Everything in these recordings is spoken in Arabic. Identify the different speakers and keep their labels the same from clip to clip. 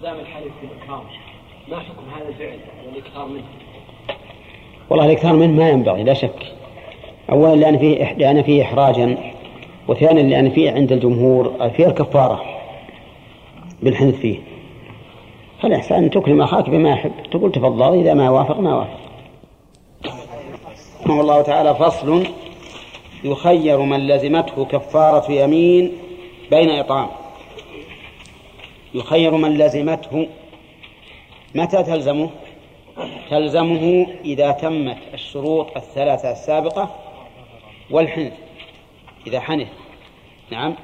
Speaker 1: استخدام الحلف بالإكرام. ما حكم هذا الفعل؟ والإكثار منه؟
Speaker 2: والله الإكثار منه ما ينبغي لا شك. أولا لأن فيه لأن فيه إحراجا وثانيا لأن فيه عند الجمهور فيه الكفارة بالحنث فيه. فالإحسان أن تكرم أخاك بما يحب. تقول تفضل إذا ما وافق ما وافق. رحمه الله تعالى فصل يخير من لزمته كفارة يمين بين إطعام. يخير من لزمته. متى تلزمه؟ تلزمه إذا تمت الشروط الثلاثة السابقة والحنث. إذا حنث. نعم.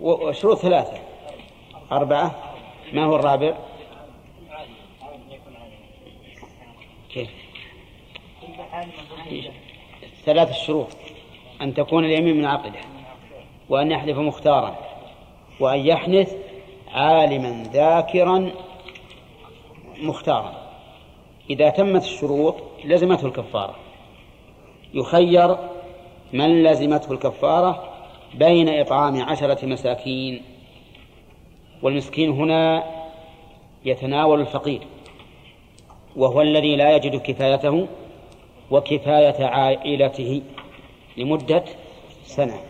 Speaker 2: وشروط ثلاثة. أربعة. ما هو الرابع؟ كيف؟ ثلاث الشروط أن تكون اليمين منعقدة وأن يحلف مختارا وأن يحنث عالما ذاكرا مختارا. إذا تمت الشروط لزمته الكفارة. يخير من لزمته الكفارة بين إطعام عشرة مساكين والمسكين هنا يتناول الفقير وهو الذي لا يجد كفايته وكفاية عائلته لمدة سنة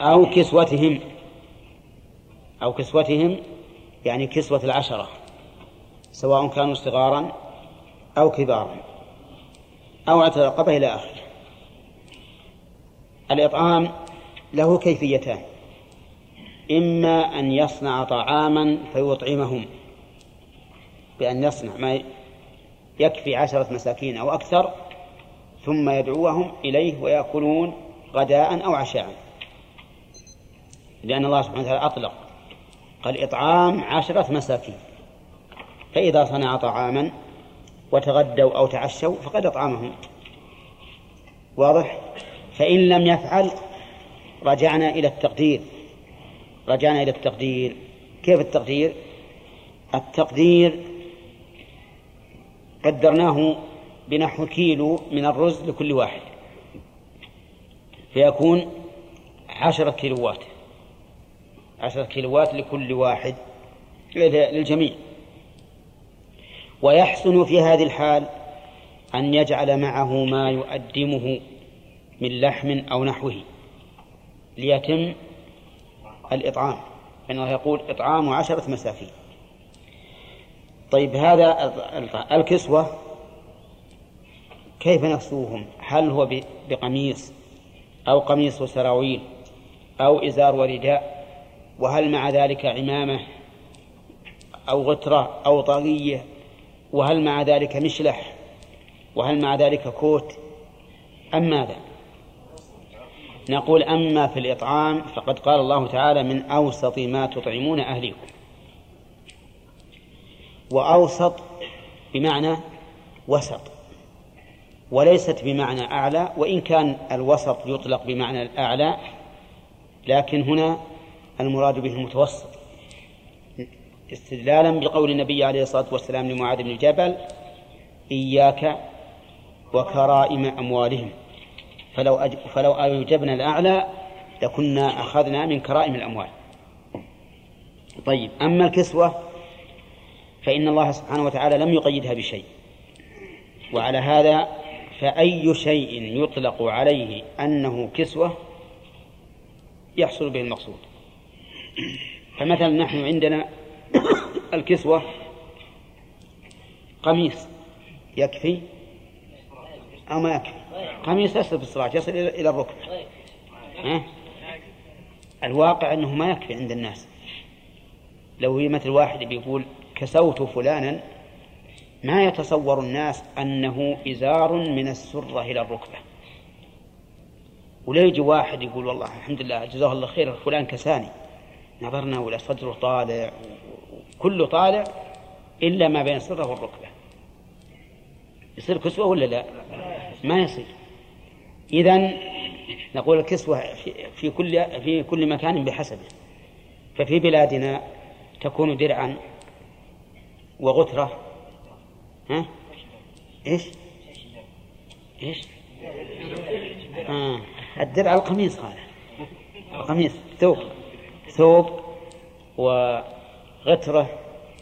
Speaker 2: أو كسوتهم. أو كسوتهم يعني كسوة العشرة سواء كانوا صغارا أو كبارا أو رقبة إلى آخره. الإطعام له كيفيتان إما أن يصنع طعاما فيطعمهم بأن يصنع ما يكفي عشرة مساكين أو أكثر ثم يدعوهم إليه ويأكلون غداء أو عشاء لأن الله سبحانه وتعالى أطلق قال إطعام عشرة مساكين. فإذا صنع طعاما وتغدوا أو تعشوا فقد أطعمهم. واضح؟ فإن لم يفعل رجعنا إلى التقدير. رجعنا إلى التقدير. كيف التقدير؟ التقدير قدرناه بنحو كيلو من الرز لكل واحد. فيكون عشرة كيلوات. عشرة كيلوات لكل واحد للجميع. ويحسن في هذه الحال أن يجعل معه ما يؤدمه من لحم أو نحوه ليتم الإطعام فإنه يقول إطعام عشرة مساكين. طيب هذا الكسوة كيف نكسوهم؟ هل هو بقميص أو قميص وسراويل أو إزار ورداء؟ وهل مع ذلك عمامة أو غترة أو طاقية وهل مع ذلك مشلح؟ وهل مع ذلك كوت؟ أم ماذا؟ نقول أما في الإطعام فقد قال الله تعالى من أوسط ما تطعمون أهليكم. وأوسط بمعنى وسط وليست بمعنى أعلى وإن كان الوسط يطلق بمعنى الأعلى لكن هنا المراد به المتوسط استدلالا بقول النبي عليه الصلاة والسلام لمعاذ بن جبل إياك وكرائم أموالهم فلو أج... فلو أوجبنا الأعلى لكنا أخذنا من كرائم الأموال. طيب أما الكسوة فإن الله سبحانه وتعالى لم يقيدها بشيء وعلى هذا فأي شيء يطلق عليه أنه كسوة يحصل به المقصود. فمثلا نحن عندنا الكسوة قميص يكفي أو ما يكفي؟ قميص يصل في الصلاة يصل إلى الركبة؟ الواقع أنه ما يكفي عند الناس. لو هي مثل واحد بيقول كسوت فلانا ما يتصور الناس أنه إزار من السرة إلى الركبة. ولا يجي واحد يقول والله الحمد لله جزاه الله خير فلان كساني. نظرنا ولا صدره طالع كله طالع إلا ما بين السرة والركبة. يصير كسوة ولا لا؟ ما يصير. إذا نقول الكسوة في كل في كل مكان بحسبه. ففي بلادنا تكون درعا وغترة. ها؟ إيش؟ إيش؟ آه. الدرع القميص هذا. القميص ثوب. ثوب و غترة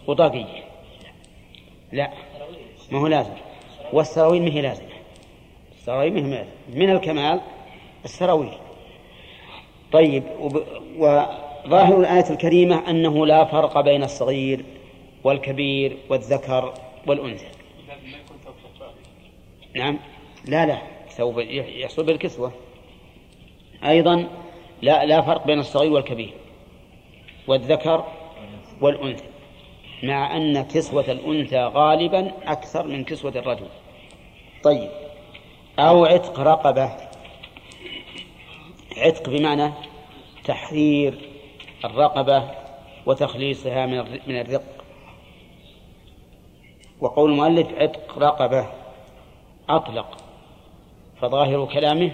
Speaker 2: وطاقية. لا ما هو لازم. والسراويل ما هي لازمة. السراويل ما هي لازمة. من الكمال؟ السراويل. طيب وظاهر الآية الكريمة أنه لا فرق بين الصغير والكبير والذكر والأنثى. نعم. لا لا. يحصل بالكسوة. أيضا لا لا فرق بين الصغير والكبير. والذكر والأنثى مع أن كسوة الأنثى غالبا أكثر من كسوة الرجل. طيب أو عتق رقبة. عتق بمعنى تحرير الرقبة وتخليصها من الرق. وقول المؤلف عتق رقبة أطلق. فظاهر كلامه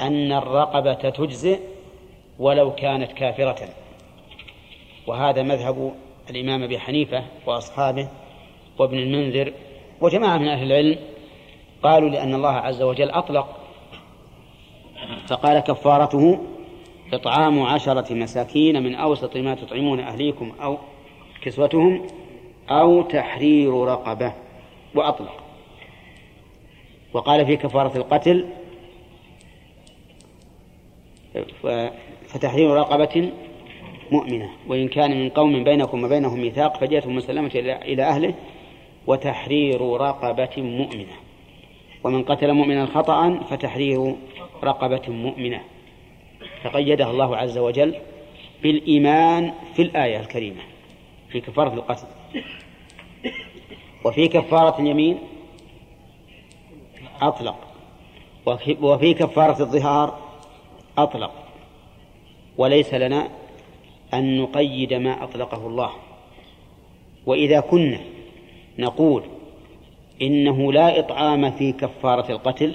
Speaker 2: أن الرقبة تجزئ ولو كانت كافرة. وهذا مذهب الإمام أبي حنيفة وأصحابه وابن المنذر وجماعة من أهل العلم قالوا لأن الله عز وجل أطلق فقال كفارته إطعام عشرة مساكين من أوسط ما تطعمون أهليكم أو كسوتهم أو تحرير رقبة وأطلق. وقال في كفارة القتل فتحرير رقبة مؤمنة. وإن كان من قوم بينكم وبينهم ميثاق فدية مسلمة إلى أهله وتحرير رقبة مؤمنة. ومن قتل مؤمنا خطأ فتحرير رقبة مؤمنة. فقيدها الله عز وجل بالإيمان في الآية الكريمة في كفارة القتل. وفي كفارة اليمين أطلق. وفي كفارة الظهار أطلق. وليس لنا أن نقيد ما أطلقه الله. وإذا كنا نقول إنه لا إطعام في كفارة القتل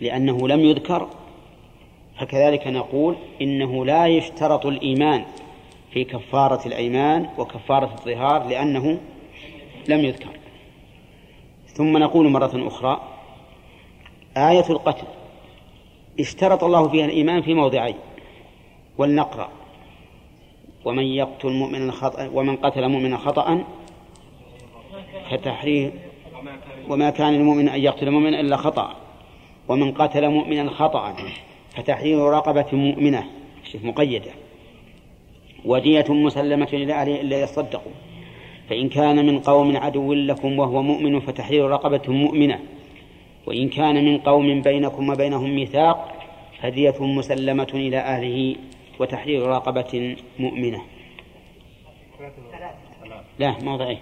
Speaker 2: لأنه لم يذكر فكذلك نقول إنه لا يشترط الإيمان في كفارة الأيمان وكفارة الظهار لأنه لم يذكر. ثم نقول مرة أخرى آية القتل اشترط الله فيها الإيمان في موضعين ولنقرأ. ومن يقتل مؤمنا خطأ ومن قتل مؤمنا خطأ فتحرير وما كان المؤمن أن يقتل مؤمنا إلا خطأ. ومن قتل مؤمنا خطأ فتحرير رقبة مؤمنة. شوف مقيدة. ودية مسلمة إلى أهله إلا يصدقوا. فإن كان من قوم عدو لكم وهو مؤمن فتحرير رقبة مؤمنة. وإن كان من قوم بينكم وبينهم ميثاق هدية مسلمة إلى أهله وتحرير رقبة مؤمنة. لا موضعين.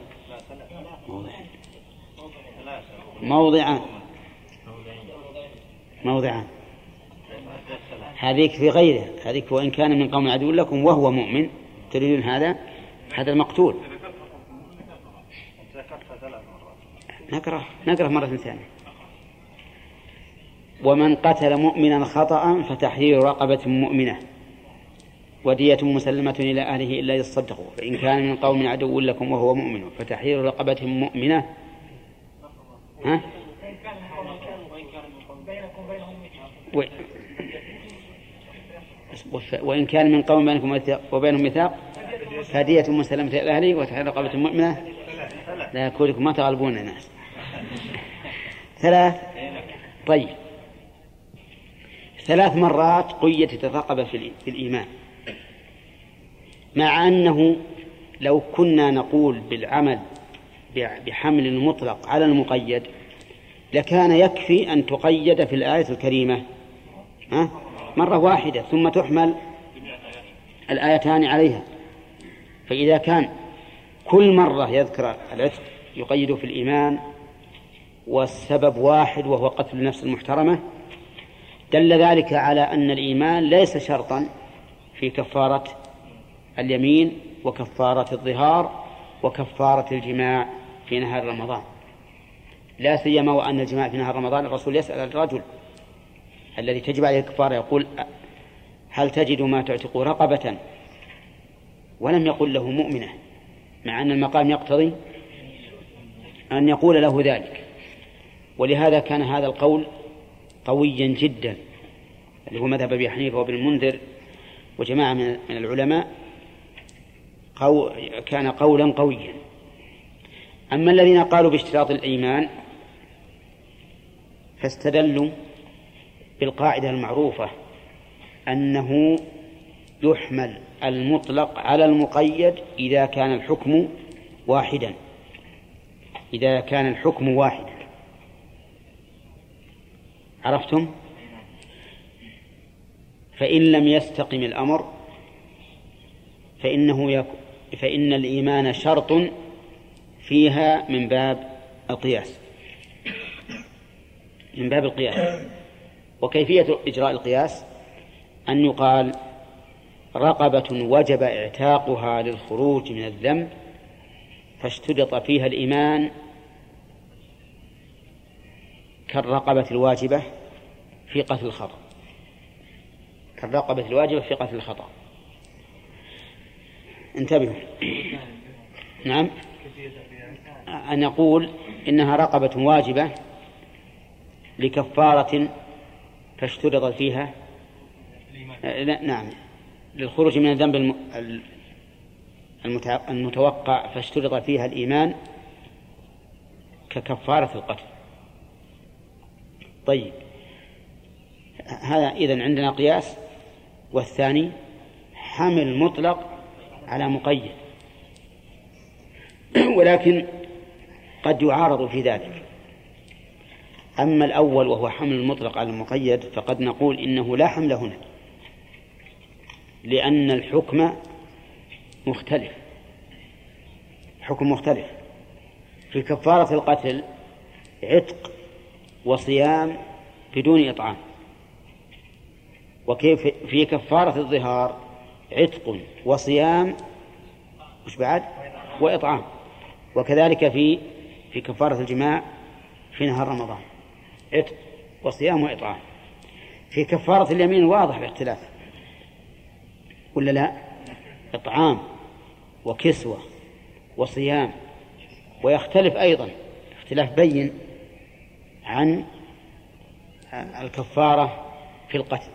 Speaker 2: موضعين. موضعان. موضعان. هذيك في غيره. هذيك وإن كان من قوم عدو لكم وهو مؤمن. تريدون هذا؟ هذا المقتول. نقرأ نقرأ مرة ثانية. ومن قتل مؤمنا خطأ فتحرير رقبة مؤمنة. ودية مسلمة إلى أهله إلا يصدقوا. فإن كان من قوم عدو لكم وهو مؤمن فتحرير رقبة مؤمنة. ها؟ وإن كان من قوم بينكم وبينهم ميثاق فدية مسلمة إلى أهله وتحرير رقبة مؤمنة. لا كلكم ما تغلبون الناس. ثلاث طيب. ثلاث مرات قيدت الرقبة في الإيمان. مع أنه لو كنا نقول بالعمل بحمل المطلق على المقيد لكان يكفي أن تقيد في الآية الكريمة. مرة واحدة ثم تحمل الآيتان عليها. فإذا كان كل مرة يذكر العتق يقيد في الإيمان والسبب واحد وهو قتل النفس المحترمة دل ذلك على أن الإيمان ليس شرطا في كفارة اليمين وكفارة الظهار وكفارة الجماع في نهار رمضان. لا سيما وأن الجماع في نهار رمضان الرسول يسأل الرجل الذي تجب عليه الكفارة يقول هل تجد ما تعتق رقبة؟ ولم يقل له مؤمنة مع أن المقام يقتضي أن يقول له ذلك. ولهذا كان هذا القول قويا جدا اللي هو مذهب أبي حنيفة وابن المنذر وجماعة من العلماء كان قولا قويا أما الذين قالوا باشتراط الإيمان فاستدلوا بالقاعدة المعروفة أنه يحمل المطلق على المقيد إذا كان الحكم واحدا إذا كان الحكم واحدا عرفتم؟ فإن لم يستقم الأمر فإنه. فإن الإيمان شرط فيها من باب القياس. من باب القياس. وكيفية إجراء القياس؟ أن يقال رقبة وجب اعتاقها للخروج من الذنب فاشترط فيها الإيمان كالرقبة الواجبة في قتل الخطأ. كالرقبة الواجبة في قتل الخطأ. انتبهوا نعم. أن يقول إنها رقبة واجبة لكفارة فاشترط فيها. نعم. للخروج من الذنب المتوقع فاشترط فيها الإيمان ككفارة القتل. طيب. هذا إذن عندنا قياس. والثاني حمل مطلق على مقيد. ولكن قد يعارض في ذلك. أما الأول وهو حمل المطلق على المقيد فقد نقول إنه لا حمل هنا لأن الحكم مختلف. حكم مختلف. في كفارة القتل عتق وصيام بدون إطعام. وكيف في كفارة الظهار عتق وصيام وش بعد؟ وإطعام. وكذلك في في كفارة الجماع في نهار رمضان. عتق وصيام وإطعام. في كفارة اليمين واضح الاختلاف ولا لا؟ إطعام وكسوة وصيام. ويختلف أيضا. اختلاف بين عن الكفارة في القتل.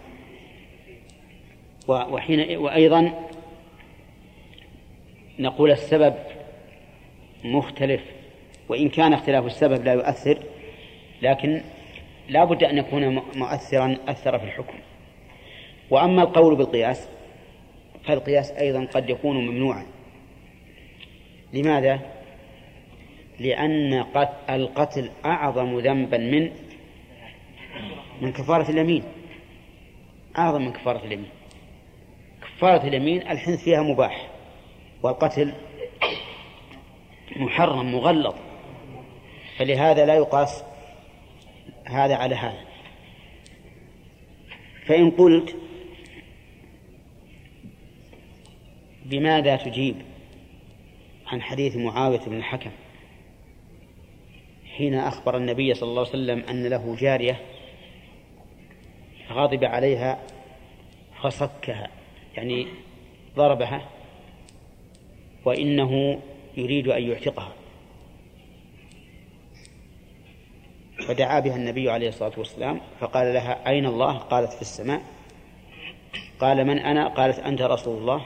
Speaker 2: وحين وأيضا نقول السبب مختلف وإن كان اختلاف السبب لا يؤثر لكن لا بد أن يكون مؤثرا أثر في الحكم. وأما القول بالقياس فالقياس أيضا قد يكون ممنوعا. لماذا؟ لأن القتل أعظم ذنبا من من كفارة اليمين. أعظم من كفارة اليمين. كفارة اليمين الحنث فيها مباح. والقتل محرم مغلظ. فلهذا لا يقاس هذا على هذا. فإن قلت بماذا تجيب عن حديث معاوية بن الحكم حين أخبر النبي صلى الله عليه وسلم أن له جارية غضب عليها فصكها؟ يعني ضربها وإنه يريد أن يعتقها. فدعا بها النبي عليه الصلاة والسلام فقال لها أين الله؟ قالت في السماء. قال من أنا؟ قالت أنت رسول الله.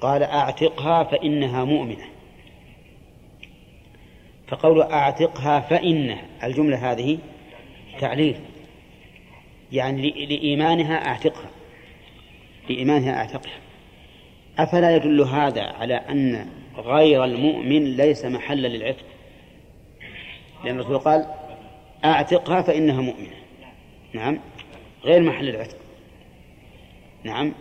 Speaker 2: قال أعتقها فإنها مؤمنة. فقول أعتقها فإنها الجملة هذه تعليل. يعني لإيمانها أعتقها. لإيمانها أعتقها أفلا يدل هذا على أن غير المؤمن ليس محلا للعتق؟ لأن الرسول قال أعتقها فإنها مؤمنة. نعم. غير محل العتق. نعم.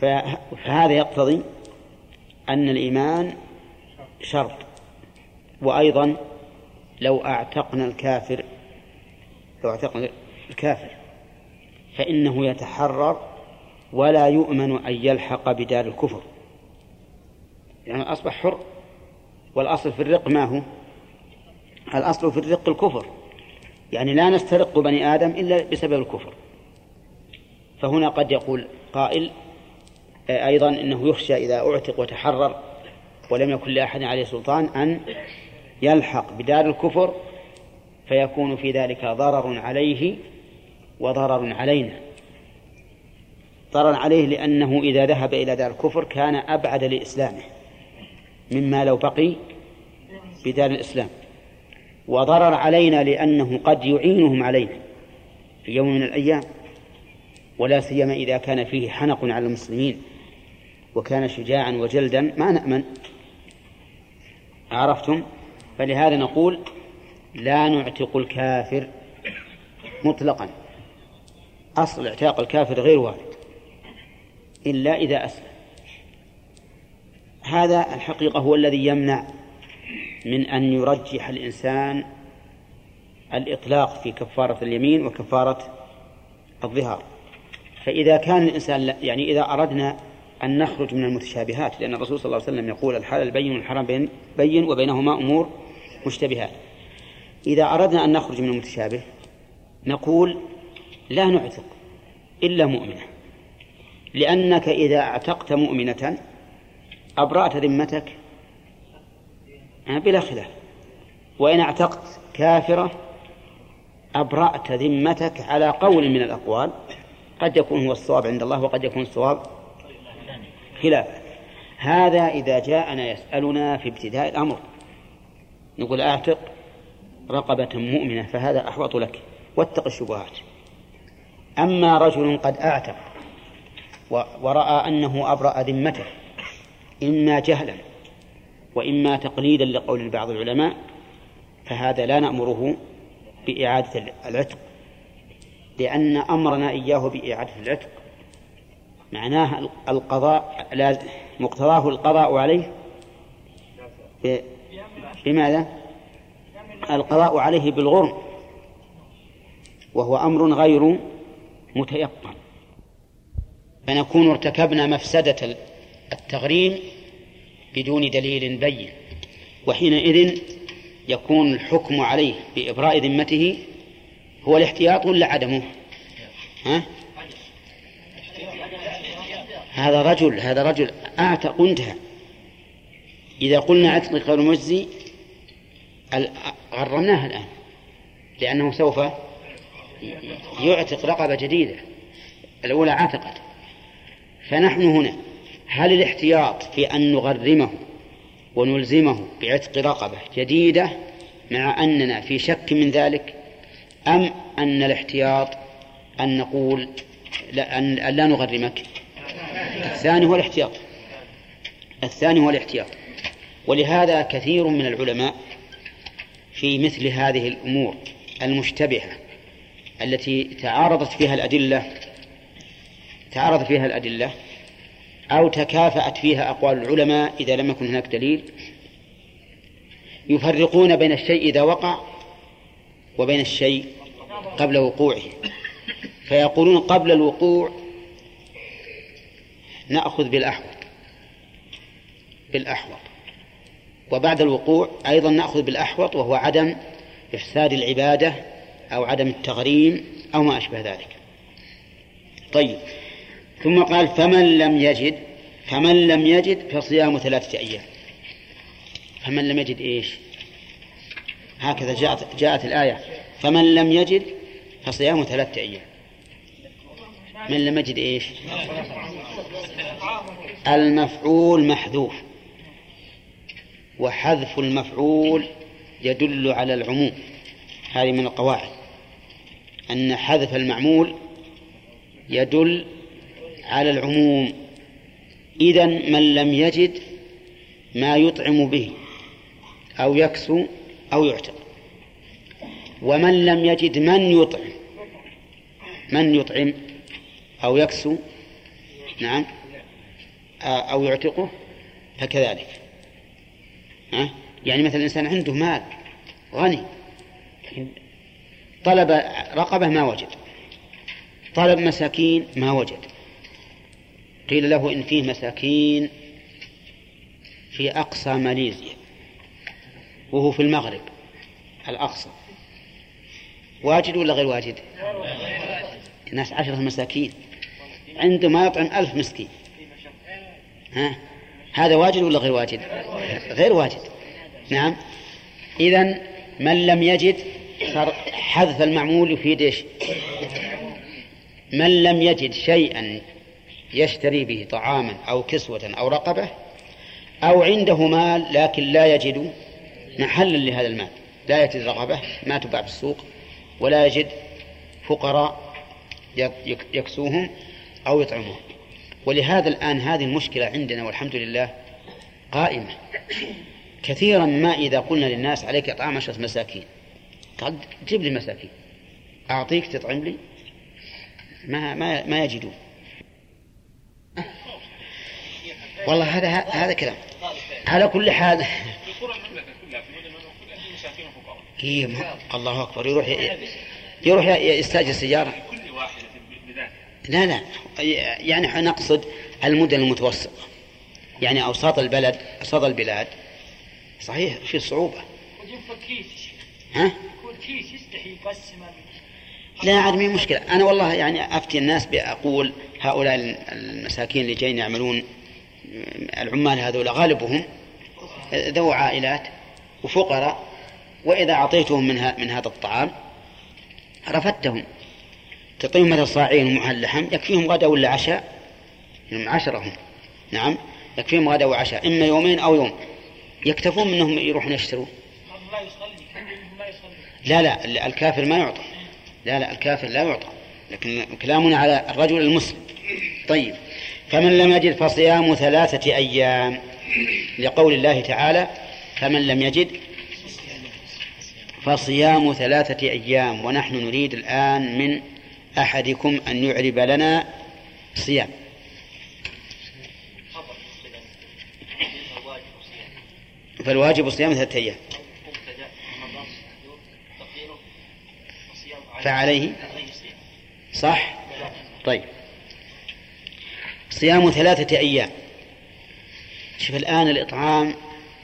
Speaker 2: فهذا يقتضي أن الإيمان شرط. وأيضا لو أعتقنا الكافر لو أعتقنا الكافر فإنه يتحرر ولا يؤمن أن يلحق بدار الكفر. يعني أصبح حر والأصل في الرق ما هو؟ الأصل في الرق الكفر. يعني لا نسترق بني آدم إلا بسبب الكفر. فهنا قد يقول قائل أيضا إنه يخشى إذا أعتق وتحرر ولم يكن لأحد عليه سلطان أن يلحق بدار الكفر فيكون في ذلك ضرر عليه وضرر علينا. ضرر عليه لأنه إذا ذهب إلى دار الكفر كان أبعد لإسلامه مما لو بقي بدار الإسلام. وضرر علينا لأنه قد يعينهم علينا في يوم من الأيام ولا سيما إذا كان فيه حنق على المسلمين وكان شجاعا وجلدا. ما نأمن؟ عرفتم؟ فلهذا نقول لا نعتق الكافر مطلقا. أصل اعتاق الكافر غير وارد. إلا إذا أسلم. هذا الحقيقة هو الذي يمنع من أن يرجح الإنسان الإطلاق في كفارة اليمين وكفارة الظهار. فإذا كان الإنسان يعني إذا أردنا أن نخرج من المتشابهات لأن الرسول صلى الله عليه وسلم يقول الحلال بين والحرام بين, بين وبينهما أمور مشتبهات. إذا أردنا أن نخرج من المتشابه نقول لا نعتق إلا مؤمنة. لأنك إذا اعتقت مؤمنة أبرأت ذمتك بلا خلاف. وإن اعتقت كافرة أبرأت ذمتك على قول من الأقوال. قد يكون هو الصواب عند الله وقد يكون الصواب خلافه هذا إذا جاءنا يسألنا في ابتداء الأمر. نقول أعتق رقبة مؤمنة فهذا أحوط لك. واتق الشبهات. أما رجل قد أعتق ورأى أنه أبرأ ذمته. إما جهلا وإما تقليدا لقول بعض العلماء فهذا لا نأمره بإعادة العتق لأن أمرنا إياه بإعادة العتق. معناه القضاء مقتضاه القضاء عليه. بماذا؟ القضاء عليه بالغرم وهو أمر غير متيقن. فنكون ارتكبنا مفسدة التغريم بدون دليل بين وحينئذ يكون الحكم عليه بإبراء ذمته هو الاحتياط ولا عدمه؟ ها؟ هذا رجل هذا رجل أعتق انتهى إذا قلنا عتق غير مجزي غرمناه الآن لأنه سوف يعتق رقبة جديدة. الأولى عتقت فنحن هنا. هل الاحتياط في أن نغرمه ونلزمه بعتق رقبة جديدة مع أننا في شك من ذلك؟ أم أن الاحتياط أن نقول لا أن لا نغرمك؟ الثاني هو الاحتياط. الثاني هو الاحتياط. ولهذا كثير من العلماء في مثل هذه الأمور المشتبهة التي تعارضت فيها الأدلة تعارض فيها الأدلة أو تكافأت فيها أقوال العلماء إذا لم يكن هناك دليل يفرقون بين الشيء إذا وقع وبين الشيء قبل وقوعه. فيقولون قبل الوقوع نأخذ بالأحوط بالأحوط. وبعد الوقوع أيضا نأخذ بالأحوط وهو عدم إفساد العبادة أو عدم التغريم أو ما أشبه ذلك. طيب. ثم قال فمن لم يجد فمن لم يجد فصيام ثلاثة أيام. فمن لم يجد إيش؟ هكذا جاءت, جاءت الآية. فمن لم يجد فصيام ثلاثة أيام. من لم يجد إيش؟ المفعول محذوف. وحذف المفعول يدل على العموم. هذه من القواعد. أن حذف المعمول يدل على العموم. إذا من لم يجد ما يطعم به أو يكسو أو يعتق. ومن لم يجد من يطعم من يطعم أو يكسو نعم أو يعتقه فكذلك. ها؟ يعني مثلا الإنسان عنده مال غني طلب رقبة ما وجد طلب مساكين ما وجد. قيل له إن فيه مساكين في أقصى ماليزيا وهو في المغرب الأقصى. واجد ولا غير واجد؟ الناس عشرة مساكين. عنده ما يطعم ألف مسكين. ها؟ هذا واجد ولا غير واجد؟ غير واجد. نعم. إذا من لم يجد حذف المعمول يفيد إيش؟ من لم يجد شيئا يشتري به طعاما أو كسوة أو رقبة أو عنده مال لكن لا يجد محلا لهذا المال. لا يجد رغبة ما تباع في السوق ولا يجد فقراء يكسوهم أو يطعمهم. ولهذا الآن هذه المشكلة عندنا والحمد لله قائمة. كثيرا ما إذا قلنا للناس عليك إطعام عشرة مساكين. قد جيب لي مساكين. أعطيك تطعم لي. ما ما ما يجدون. والله هذا هذا كلام. على كل حال إيه الله أكبر. يروح يروح يستأجر سيارة. لا لا. يعني نقصد المدن المتوسطة. يعني أوساط البلد أوساط البلاد. صحيح في صعوبة. ها؟ لا عاد مين مشكلة. أنا والله يعني أفتي الناس بأقول هؤلاء المساكين اللي جايين يعملون العمال هذول غالبهم ذو عائلات وفقراء وإذا أعطيتهم من, من هذا الطعام رفدتهم. تعطيهم مثلا صاعين مع اللحم يكفيهم غدا ولا عشاء؟ هم عشرة هم نعم يكفيهم غدا وعشاء. إما يومين أو يوم. يكتفون منهم يروحون يشترون. لا لا الكافر ما يعطى. لا لا الكافر لا يعطى. لكن كلامنا على الرجل المسلم. طيب. فمن لم يجد فصيام ثلاثة أيام لقول الله تعالى فمن لم يجد فصيام ثلاثة أيام ونحن نريد الآن من أحدكم أن يعرب لنا صيام. فالواجب صيام ثلاثة أيام. فعليه؟ صح؟ طيب. صيام ثلاثة أيام. شوف الآن الإطعام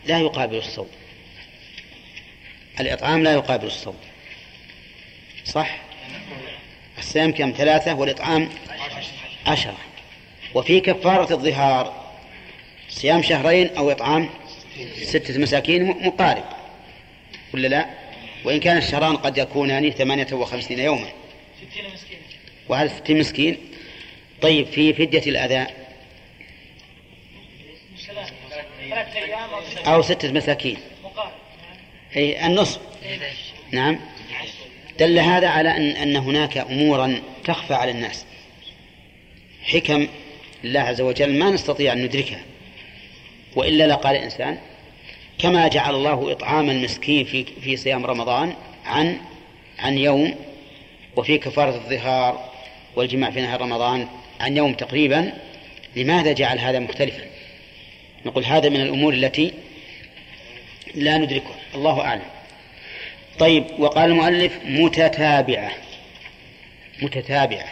Speaker 2: لا يقابل الصوم. الإطعام لا يقابل الصوم. صح؟ الصيام كم؟ ثلاثة والإطعام عشرة. وفي كفارة الظهار صيام شهرين أو إطعام ستة مساكين مقارب. ولا لا؟ وإن كان الشهران قد يكونان ثمانية وخمسين يوما. وهذا ستين مسكين؟ طيب في فدية الأذى أو ستة مساكين. أي النصف. نعم. دل هذا على أن, أن هناك أمورا تخفى على الناس. حكم الله عز وجل ما نستطيع أن ندركها. وإلا لقال الإنسان كما جعل الله إطعام المسكين في في صيام رمضان عن عن يوم وفي كفارة الظهار والجماع في نهار رمضان عن يوم تقريبا لماذا جعل هذا مختلفا؟ نقول هذا من الأمور التي لا ندركها الله أعلم. طيب وقال المؤلف متتابعة. متتابعة.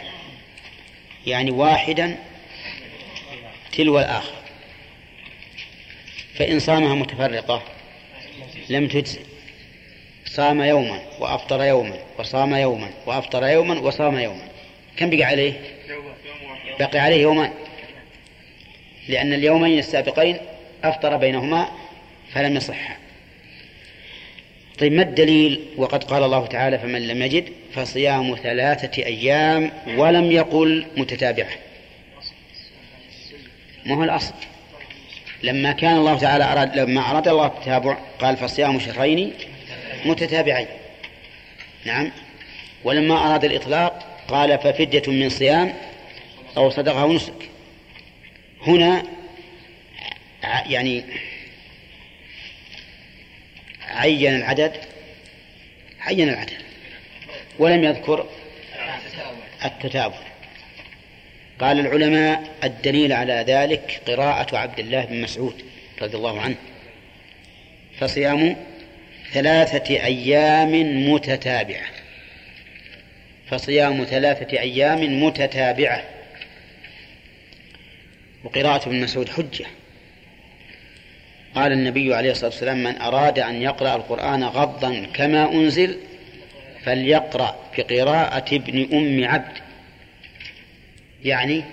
Speaker 2: يعني واحدا تلو الآخر. فإن صامها متفرقة لم تجزئ. صام يوما وأفطر يوما وصام يوما وأفطر يوما وصام يوما. كم بقى عليه؟ بقي عليه يومان. لأن اليومين السابقين أفطر بينهما فلم يصح. طيب ما الدليل؟ وقد قال الله تعالى فمن لم يجد فصيام ثلاثة أيام ولم يقل متتابعة. ما هو الأصل؟ لما كان الله تعالى أراد لما أراد الله التتابع قال فصيام شهرين متتابعين. نعم. ولما أراد الإطلاق قال ففدية من صيام أو صدقة أو نسك هنا يعني عين العدد عين العدد ولم يذكر التتابع. قال العلماء الدليل على ذلك قراءة عبد الله بن مسعود رضي الله عنه. فصيام ثلاثة أيام متتابعة. فصيام ثلاثة أيام متتابعة. وقراءة ابن مسعود حجة. قال النبي عليه الصلاة والسلام من أراد أن يقرأ القرآن غضا كما أنزل فليقرأ بقراءة ابن أم عبد. يعني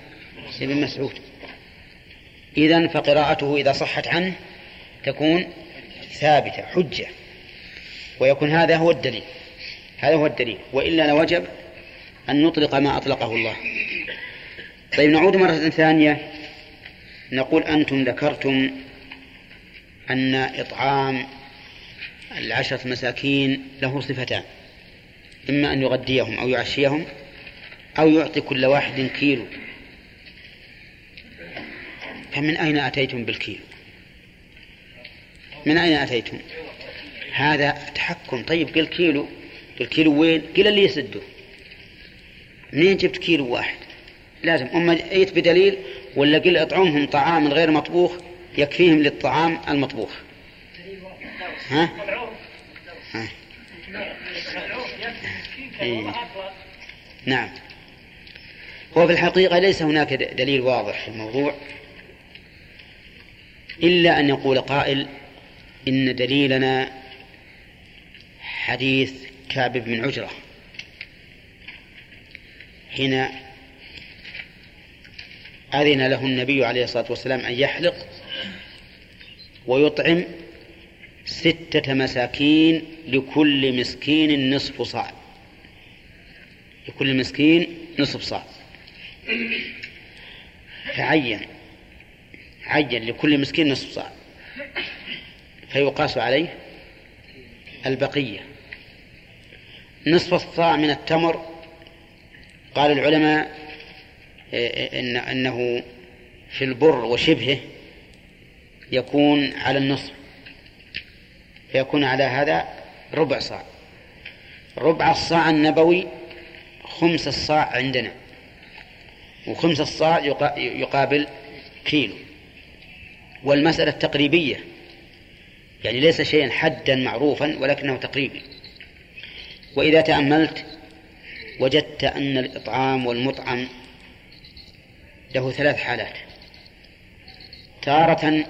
Speaker 2: ابن مسعود. إذن فقراءته إذا صحت عنه تكون ثابتة حجة. ويكون هذا هو الدليل. هذا هو الدليل. وإلا لوجب أن نطلق ما أطلقه الله. طيب نعود مرة ثانية. نقول أنتم ذكرتم أن إطعام العشرة مساكين له صفتان إما أن يغديهم أو يعشيهم أو يعطي كل واحد كيلو. فمن أين أتيتم بالكيلو؟ من أين أتيتم؟ هذا تحكم. طيب قل كيلو قل كيلو وين؟ قل اللي يسده. منين جبت كيلو واحد؟ لازم. أما أيت بدليل ولا قل اطعمهم طعام غير مطبوخ يكفيهم للطعام المطبوخ ها؟ ها. إيه. نعم هو في الحقيقة ليس هناك دليل واضح في الموضوع إلا أن يقول قائل إن دليلنا حديث كعب بن عجرة حين أذن له النبي عليه الصلاة والسلام أن يحلق ويطعم ستة مساكين لكل مسكين نصف صاع. لكل مسكين نصف صاع. فعين عين لكل مسكين نصف صاع. فيقاس عليه البقية. نصف الصاع من التمر قال العلماء إن أنه في البر وشبهه يكون على النصف فيكون على هذا ربع صاع. ربع الصاع النبوي خمس الصاع عندنا وخمس الصاع يقابل كيلو. والمسألة تقريبية يعني ليس شيئا حدا معروفا ولكنه تقريبي. وإذا تأملت وجدت أن الإطعام والمطعم له ثلاث حالات. تارة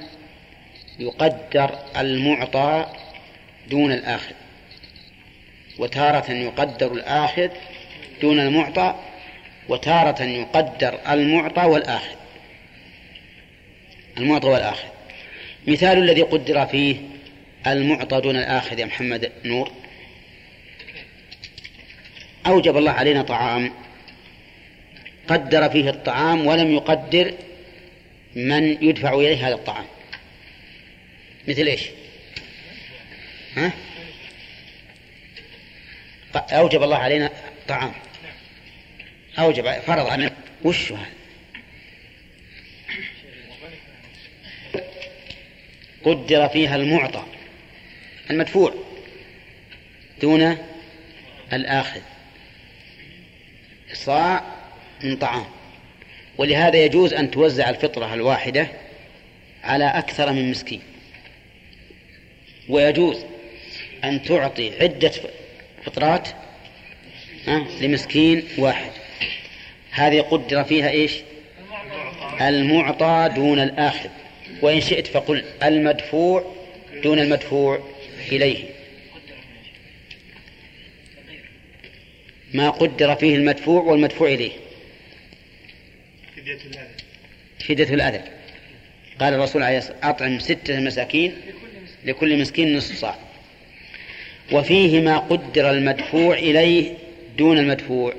Speaker 2: يقدر المعطى دون الآخذ وتارة يقدر الآخذ دون المعطى وتارة يقدر المعطى والآخذ المعطى والآخذ مثال الذي قدر فيه المعطى دون الآخذ يا محمد نور. أوجب الله علينا طعام قدر فيه الطعام ولم يقدر من يدفع إليه هذا الطعام. مثل إيش؟ ها؟ أوجب الله علينا طعام أوجب فرض علينا وش هذا؟ قدر فيها المعطى المدفوع دون الآخذ. صاع من طعام. ولهذا يجوز أن توزع الفطرة الواحدة على أكثر من مسكين. ويجوز أن تعطي عدة فطرات لمسكين واحد. هذه قدر فيها إيش؟ المعطى دون الآخذ وإن شئت فقل المدفوع دون المدفوع إليه. ما قدر فيه المدفوع والمدفوع إليه. فدية الأذى. قال الرسول عليه الصلاة والسلام أطعم ستة مساكين لكل مسكين نصف صاع. وفيه ما قدر المدفوع إليه دون المدفوع.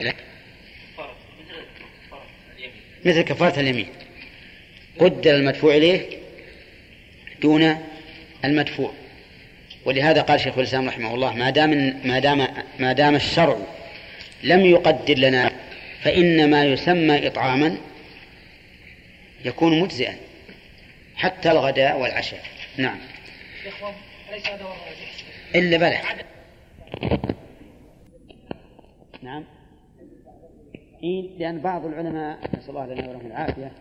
Speaker 2: لا. مثل كفارة اليمين. قدر المدفوع إليه دون المدفوع. ولهذا قال شيخ الإسلام رحمه الله ما دام ما دام ما دام الشرع لم يقدر لنا فإن ما يسمى إطعاما يكون مجزئا حتى الغداء والعشاء. نعم. إلا بلى. نعم. إيه لأن بعض العلماء نسأل الله لنا ولهم العافية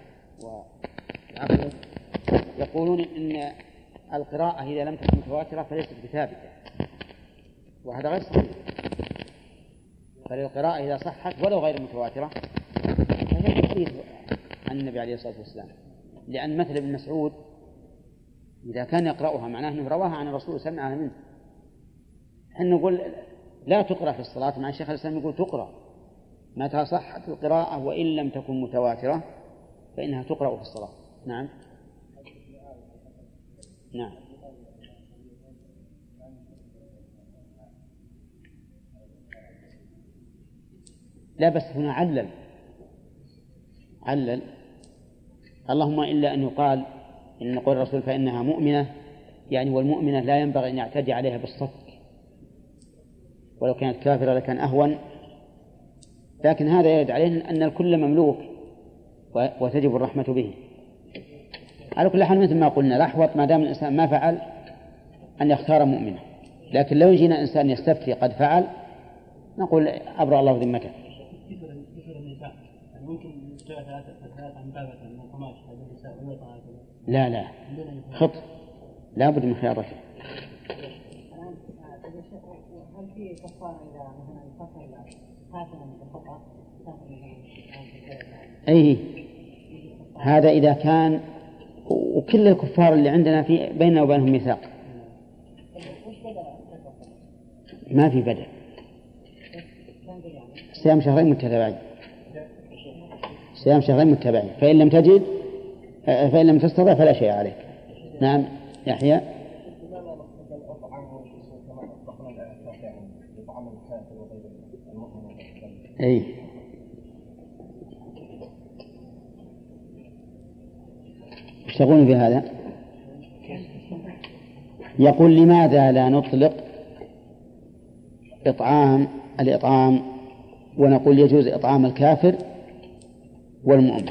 Speaker 2: والعافية يقولون إن القراءة إذا لم تكن متواترة فليست بثابتة وهذا غير صحيح. فللقراءة إذا صحت ولو غير متواترة فهي حديث عن النبي عليه الصلاة والسلام. لأن مثل ابن مسعود إذا كان يقرأها معناه أنه رواها عن الرسول سمعها منه إحنا نقول لا تقرأ في الصلاة مع الشيخ الإسلام يقول تقرأ. متى صحت القراءة وإن لم تكن متواترة فإنها تقرأ في الصلاة. نعم. نعم. لا بس هنا علل علل. اللهم إلا أن يقال إن قول الرسول فإنها مؤمنة يعني والمؤمنة لا ينبغي أن يعتدي عليها بالصك ولو كانت كافرة لكان أهون. لكن هذا يرد عليه أن الكل مملوك وتجب الرحمة به. على كل حال مثل ما قلنا الأحوط ما دام الإنسان ما فعل أن يختار مؤمنا لكن لو جينا إنسان يستفتي قد فعل نقول أبرأ الله ذمته ممكن لا لا. خط. لا بد من خيار رجل هل في كفارة إذا مثلا أي. هذا إذا كان وكل الكفار اللي عندنا في بيننا وبينهم ميثاق. ما في بدل صيام شهرين متتابعين. صيام شهرين متتابعين. فإن لم تجد فإن لم تستطع فلا شيء عليك. نعم. يحيى. أي. إيش تقولون في هذا؟ يقول لماذا لا نطلق إطعام الإطعام ونقول يجوز إطعام الكافر والمؤمن.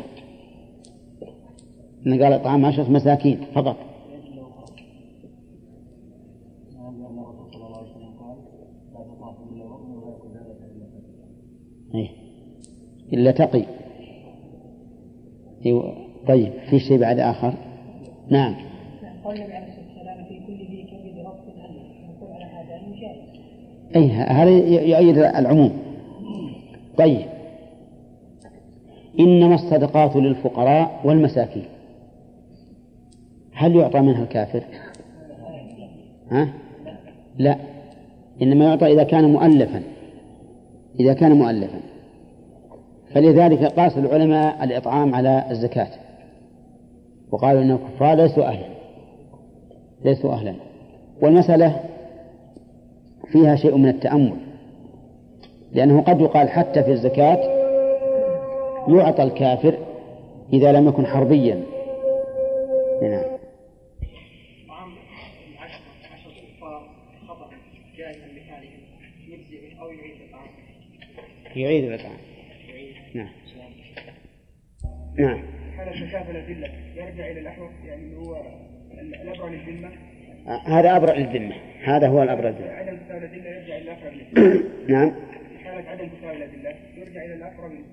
Speaker 2: إن قال إطعام عشرة مساكين فقط. إيه. إلا تقي. إيه. طيب في شيء بعد آخر؟ نعم. أي هذا يؤيد العموم. طيب. إنما الصدقات للفقراء والمساكين. هل يعطى منها الكافر؟ ها؟ لا. إنما يعطى إذا كان مؤلفا. إذا كان مؤلفا. فلذلك قاس العلماء الإطعام على الزكاة. وقالوا أن الكفار ليسوا أهلا. ليسوا أهلا. والمسألة فيها شيء من التأمل. لأنه قد يقال حتى في الزكاة يعطى الكافر إذا لم يكن حربيا. نعم. يعيد الإطعام. نعم. نعم. حال الزكاة الأدلة. يرجع إلى الأحوط يعني هو الأبرع للذمة. هذا أبرع للذمة. هذا هو الأبرع للذمة. عدم تساوي الأدلة يرجع إلى الأقرب نعم.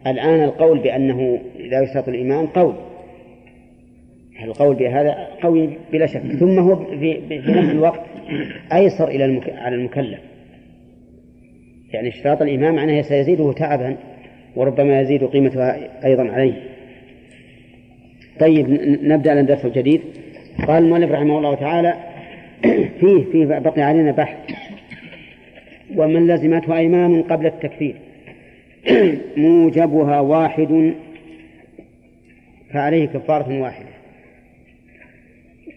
Speaker 2: الآن القول بأنه لا يشترط الإيمان قول. القول بهذا قوي بلا شك. ثم هو في, في نفس الوقت أيسر إلى المك... على المكلف. يعني اشتراط الإمام معناه سيزيده تعبا وربما يزيد قيمتها أيضا عليه. طيب نبدأ الدرس الجديد. قال المؤلف رحمه الله تعالى فيه فيه بقي علينا بحث ومن لزمته أيمان قبل التكفير. موجبها واحد فعليه كفارة واحدة.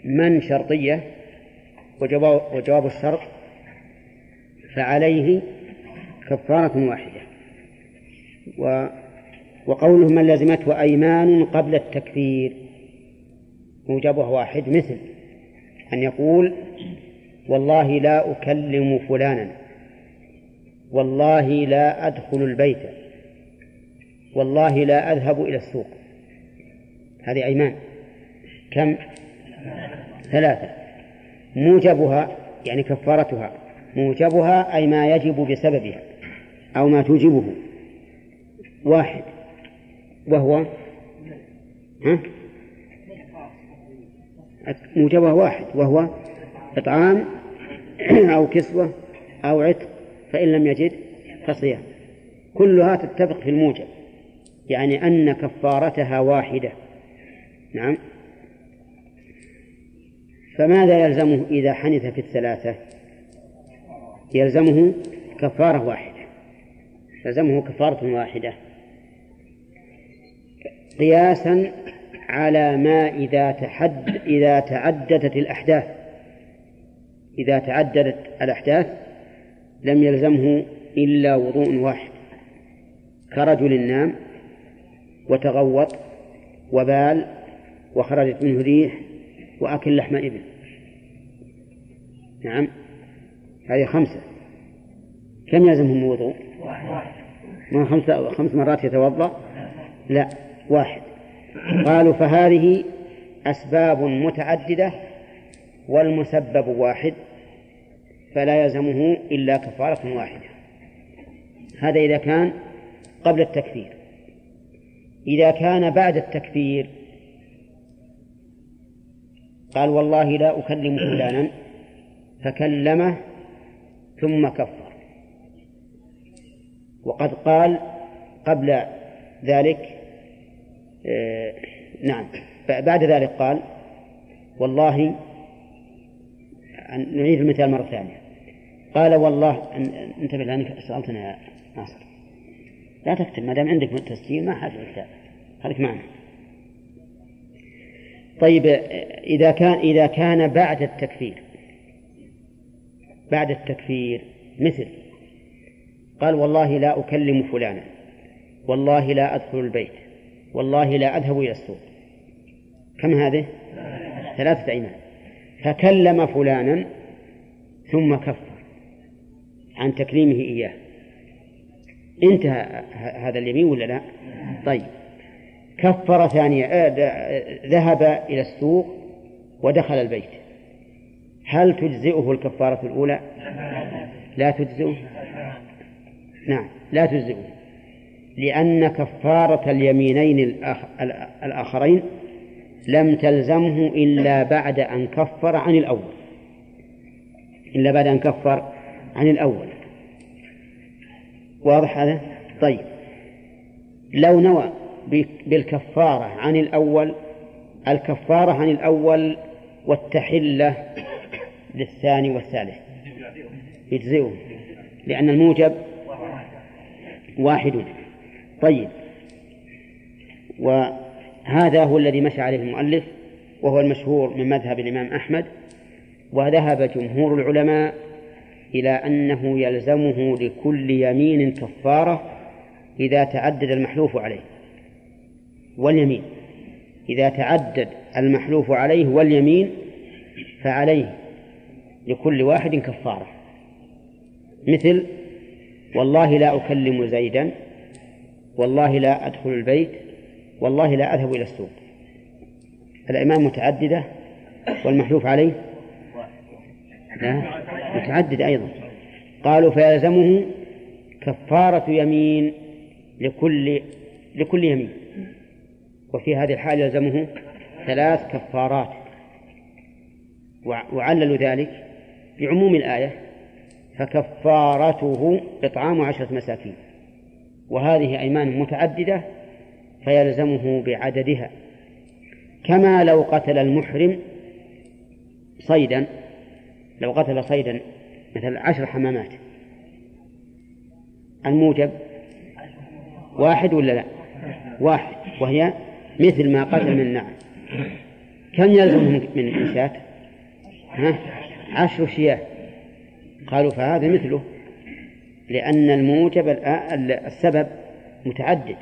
Speaker 2: من شرطية؟ وجواب, الشرط فعليه كفارة واحدة. و وقوله من لزمته أيمان قبل التكفير موجبه واحد مثل أن يقول والله لا أكلم فلانا. والله لا أدخل البيت. والله لا أذهب إلى السوق. هذه أيمان. كم؟ ثلاثة. موجبها يعني كفارتها موجبها أي ما يجب بسببها أو ما توجبه. واحد. وهو؟ ها؟ موجبه واحد. وهو إطعام أو كسوة أو عتق فإن لم يجد فصيام. كلها تتفق في الموجب يعني أن كفارتها واحدة. نعم. فماذا يلزمه إذا حنث في الثلاثة؟ يلزمه كفارة واحدة. يلزمه كفارة واحدة. قياسا على ما إذا تحد إذا تعددت الأحداث. إذا تعددت الأحداث لم يلزمه إلا وضوء واحد كرجل نام وتغوط وبال وخرجت منه ريح وأكل لحم إبل نعم هذه خمسة كم يلزمهم الوضوء؟ ما خمس خمس مرات يتوضأ؟ لا واحد قالوا فهذه أسباب متعددة والمسبب واحد فلا يلزمه إلا كفارة واحدة. هذا إذا كان قبل التكفير. إذا كان بعد التكفير قال والله لا أكلم فلانا فكلمه ثم كفر. وقد قال قبل ذلك آه نعم بعد ذلك قال والله نعيد المثال مرة ثانية. قال والله انتبه لأنك سألتنا يا ناصر. لا تكتب ما دام عندك تسجيل ما حاجة للكتاب خليك معنا طيب إذا كان إذا كان بعد التكفير بعد التكفير مثل قال والله لا أكلم فلانا والله لا أدخل البيت والله لا أذهب إلى السوق. كم هذه؟ ثلاثة أيمان. فكلم فلانا ثم كفر عن تكليمه إياه انتهى هذا اليمين ولا لا؟ طيب كفر ثانية آه، ذهب إلى السوق ودخل البيت هل تجزئه الكفارة الأولى؟ لا تجزئه نعم لا تجزئه لأن كفارة اليمينين الآخرين لم تلزمه إلا بعد أن كفر عن الأول. إلا بعد أن كفر عن الأول. واضح هذا؟ طيب. لو نوى بالكفارة عن الأول الكفارة عن الأول والتحلة للثاني والثالث. يجزئه لأن الموجب واحد. طيب. وهذا هو الذي مشى عليه المؤلف وهو المشهور من مذهب الإمام أحمد وذهب جمهور العلماء إلى أنه يلزمه لكل يمين كفارة إذا تعدد المحلوف عليه واليمين. إذا تعدد المحلوف عليه واليمين فعليه لكل واحد كفارة. مثل والله لا أكلم زيدا والله لا أدخل البيت والله لا أذهب إلى السوق. الأيمان متعددة والمحلوف عليه لا متعدد أيضا. قالوا فيلزمه كفارة يمين لكل لكل يمين. وفي هذه الحال يلزمه ثلاث كفارات. وعللوا ذلك بعموم الآية. فكفارته إطعام عشرة مساكين. وهذه أيمان متعددة فيلزمه بعددها. كما لو قتل المحرم صيدا لو قتل صيدا مثل عشر حمامات. الموجب واحد ولا لا؟ واحد وهي مثل ما قتل من النعم كم يلزم من شاة ها؟ عشر شياه. قالوا فهذا مثله لأن الموجب السبب متعدد.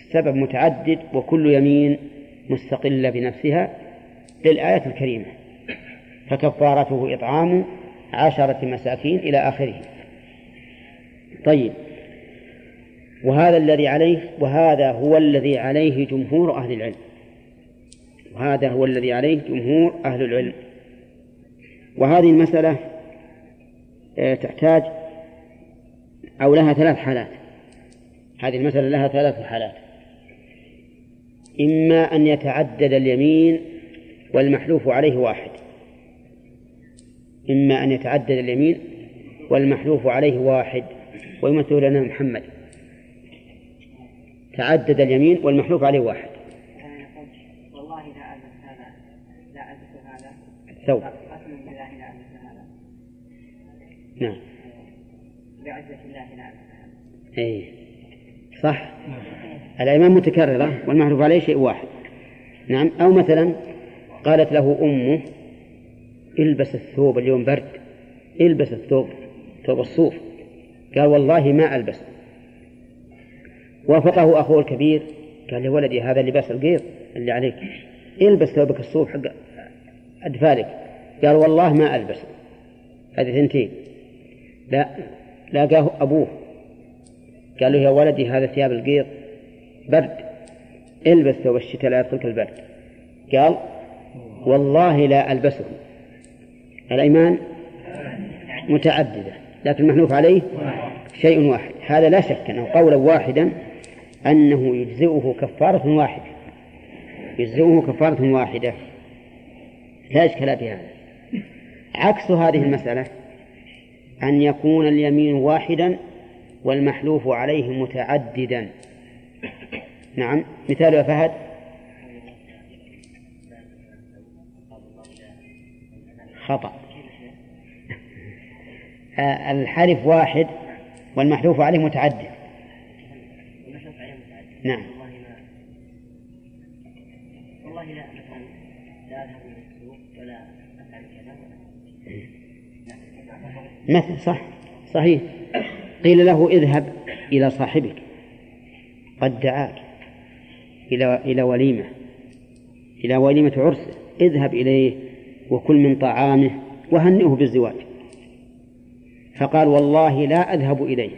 Speaker 2: السبب متعدد وكل يمين مستقلة بنفسها للآية الكريمة فكفارته إطعام عشرة مساكين إلى آخره. طيب وهذا الذي عليه وهذا هو الذي عليه جمهور أهل العلم. وهذا هو الذي عليه جمهور أهل العلم. وهذه المسألة آه، تحتاج أو لها ثلاث حالات. هذه المسألة لها ثلاث حالات. إما أن يتعدد اليمين والمحلوف عليه واحد. إما أن يتعدد اليمين والمحلوف عليه واحد. ويمثل لنا محمد. تعدد اليمين والمحلوف عليه واحد. والله لا ألبس هذا لا ألبس هذا الثوب نعم. بعزة الله لا ألبس هذا إيه. صح. الأيمان متكررة والمحلوف عليه شيء واحد. نعم أو مثلا قالت له أمه البس الثوب اليوم برد البس الثوب ثوب الصوف. قال والله ما ألبس. وافقه أخوه الكبير قال له ولدي هذا لباس القيض اللي عليك. البس ثوبك الصوف حق أدفالك. قال والله ما ألبس. هذه ثنتين. لا لاقاه أبوه. قال له يا ولدي هذا ثياب القيض برد. البس ثوب الشتاء لا يدخلك البرد. قال والله لا ألبسه. الأيمان متعددة لكن المحلوف عليه شيء واحد. هذا لا شك أنه قولا واحدا أنه يجزئه كفارة واحدة. يجزئه كفارة واحدة. لا إشكال في هذا. عكس هذه المسألة أن يكون اليمين واحدا والمحلوف عليه متعددا. نعم. مثال يا فهد. خطأ. آه، الحلف واحد والمحلوف عليه متعدد. نعم. والله لا مثلا لا أذهب إلى السوق ولا أفعل كذا. مثل صح. صحيح. قيل له اذهب إلى صاحبك. قد دعاك إلى إلى وليمة إلى وليمة عرسه. اذهب إليه وكل من طعامه وهنئه بالزواج. فقال والله لا أذهب إليه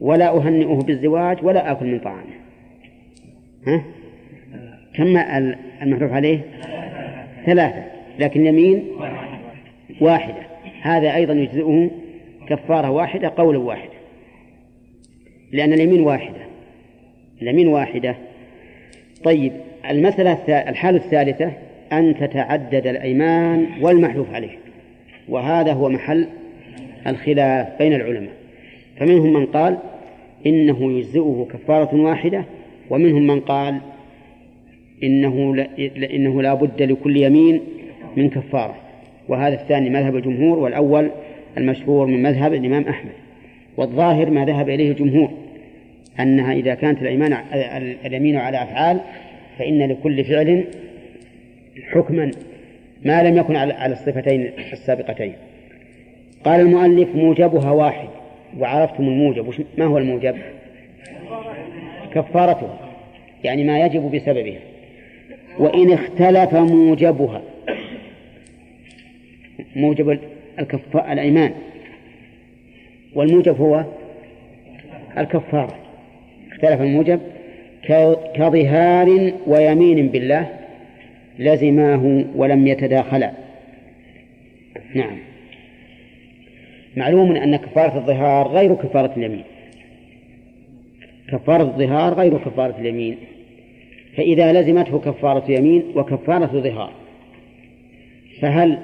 Speaker 2: ولا أهنئه بالزواج ولا آكل من طعامه. ها؟ كم المحلوف عليه؟ ثلاثة لكن اليمين واحدة. هذا أيضا يجزئه كفارة واحدة قولا واحدة لأن اليمين واحدة. اليمين واحدة. طيب المسألة الحالة الثالثة أن تتعدد الأيمان والمحلوف عليه. وهذا هو محل الخلاف بين العلماء. فمنهم من قال إنه يجزئه كفارة واحدة ومنهم من قال إنه لا إنه لا بد لكل يمين من كفارة. وهذا الثاني مذهب الجمهور والأول المشهور من مذهب الإمام أحمد. والظاهر ما ذهب إليه الجمهور. أنها إذا كانت الأيمان اليمين على أفعال فإن لكل فعل حكما ما لم يكن على الصفتين السابقتين. قال المؤلف موجبها واحد وعرفتم الموجب ما هو الموجب؟ كفارتها يعني ما يجب بسببها. وإن اختلف موجبها موجب الكفاء الأيمان. والموجب هو الكفارة. اختلف الموجب كظهار ويمين بالله لزماه ولم يتداخلا. نعم. معلوم أن كفارة الظهار غير كفارة اليمين. كفارة الظهار غير كفارة اليمين. فإذا لزمته كفارة يمين وكفارة ظهار فهل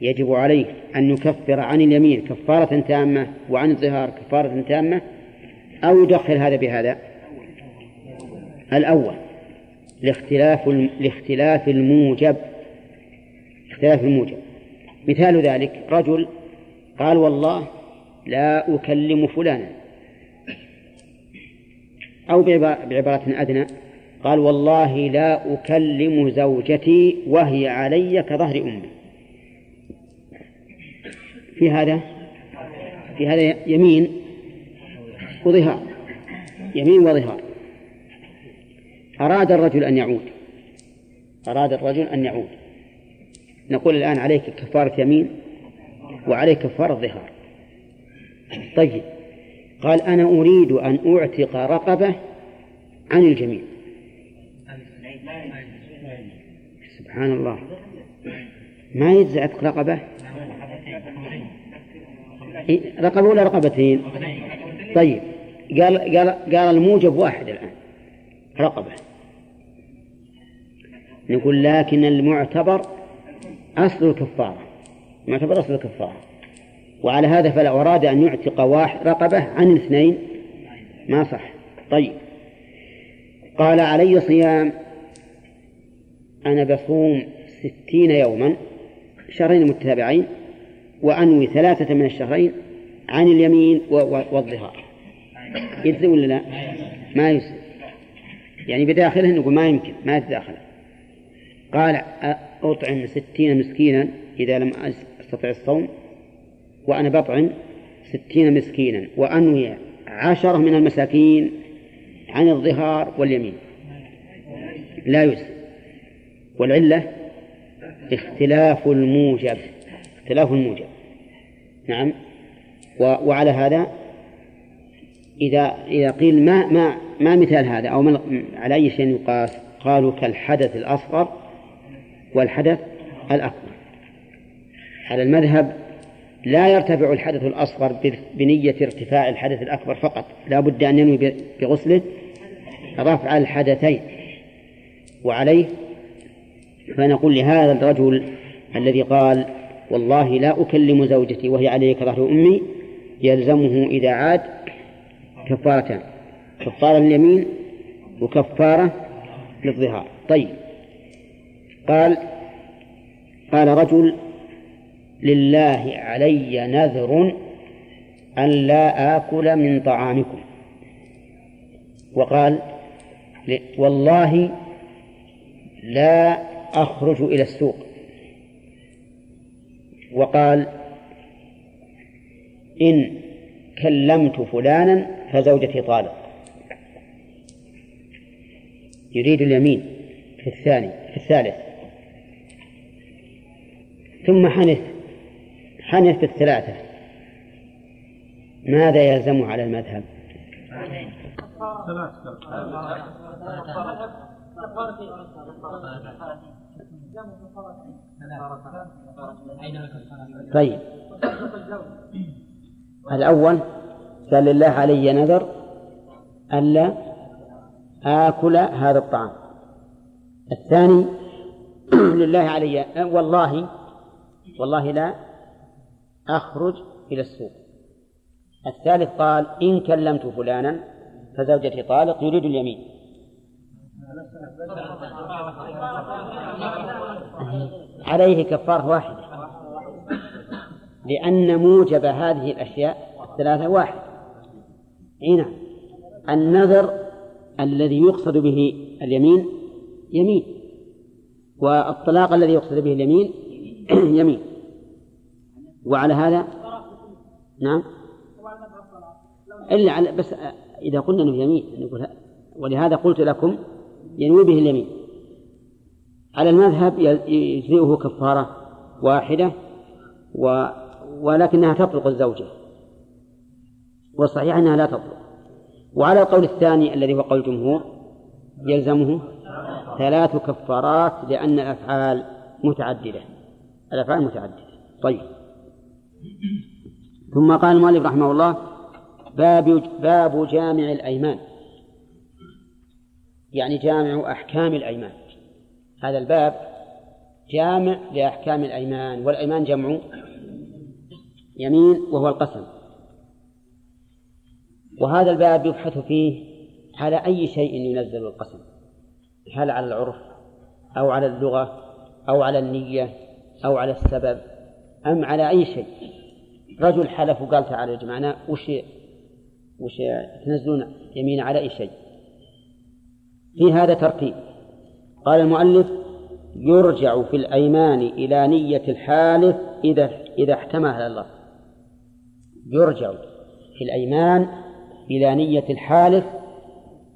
Speaker 2: يجب عليه أن يكفر عن اليمين كفارة تامة وعن الظهار كفارة تامة؟ أو يدخل هذا بهذا؟ الأول. لاختلاف لاختلاف الموجب. اختلاف الموجب. مثال ذلك رجل قال والله لا أكلم فلانا. أو بعبارة أدنى قال والله لا أكلم زوجتي وهي علي كظهر أمي. في هذا في هذا يمين وظهار يمين وظهار أراد الرجل أن يعود. أراد الرجل أن يعود. نقول الآن عليك كفارة يمين وعليك كفارة ظهار. طيب. قال أنا أريد أن أعتق رقبة عن الجميع. سبحان الله. ما يجزي عتق رقبة رقبة ولا رقبتين؟ طيب. قال قال قال الموجب واحد الآن. رقبة. نقول لكن المعتبر أصل الكفارة. معتبر أصل الكفارة. وعلى هذا فلو أراد أن يعتق واحد رقبة عن الاثنين ما صح. طيب. قال علي صيام أنا بصوم ستين يوما شهرين متتابعين وأنوي ثلاثة من الشهرين عن اليمين والظهار. يجزي ولا لا؟ ما يجزي. يعني بداخله نقول ما يمكن ما يتداخل قال أطعم ستين مسكينا إذا لم أستطع الصوم وأنا بطعم ستين مسكينا وأنوي عشرة من المساكين عن الظهار واليمين. لا يجزي. والعلة اختلاف الموجب اختلاف الموجب. نعم. وعلى هذا إذا إذا قيل ما ما ما مثال هذا أو على أي شيء يقاس؟ قالوا كالحدث الأصغر والحدث الأكبر. على المذهب لا يرتفع الحدث الأصغر بنية ارتفاع الحدث الأكبر فقط. لا بد أن ينوي بغسله رفع الحدثين. وعليه فنقول لهذا الرجل الذي قال والله لا أكلم زوجتي وهي علي كظهر أمي يلزمه إذا عاد كفارتان. كفارة اليمين وكفارة للظهار. طيب. قال قال رجل لله علي نذر أن لا آكل من طعامكم. وقال والله لا أخرج إلى السوق. وقال إن كلمت فلانا فزوجتي طالق. يريد اليمين في الثاني في الثالث. ثم حنث حنث في الثلاثة. ماذا يلزم على المذهب؟ طيب. الأول قال لله علي نذر ألا آكل هذا الطعام. الثاني لله علي والله والله لا أخرج إلى السوق. الثالث قال إن كلمت فلانا فزوجتي طالق يريد اليمين. عليه كفارة واحدة لأن موجب هذه الأشياء الثلاثة واحد. أي نعم النذر الذي يقصد به اليمين يمين والطلاق الذي يقصد به اليمين يمين. وعلى هذا؟ نعم. إلا على بس إذا قلنا أنه يمين نقول ولهذا قلت لكم ينوي به اليمين. على المذهب يجزئه كفارة واحدة و ولكنها تطلق الزوجة. والصحيح أنها لا تطلق. وعلى القول الثاني الذي هو قول الجمهور يلزمه ثلاث كفارات لأن الأفعال متعددة. الأفعال متعددة. طيب. ثم قال المؤلف رحمه الله باب باب جامع الأيمان. يعني جامع أحكام الأيمان. هذا الباب جامع لأحكام الأيمان والأيمان جمع يمين وهو القسم. وهذا الباب يبحث فيه على أي شيء ينزل القسم هل على العرف أو على اللغة أو على النية أو على السبب أم على أي شيء. رجل حلف وقال تعالى يا جماعة وش وش تنزلون يمين على أي شيء؟ في هذا ترتيب. قال المؤلف يرجع في الأيمان إلى نية الحالف إذا إذا احتمل الله. يرجع في الأيمان إلى نية الحالف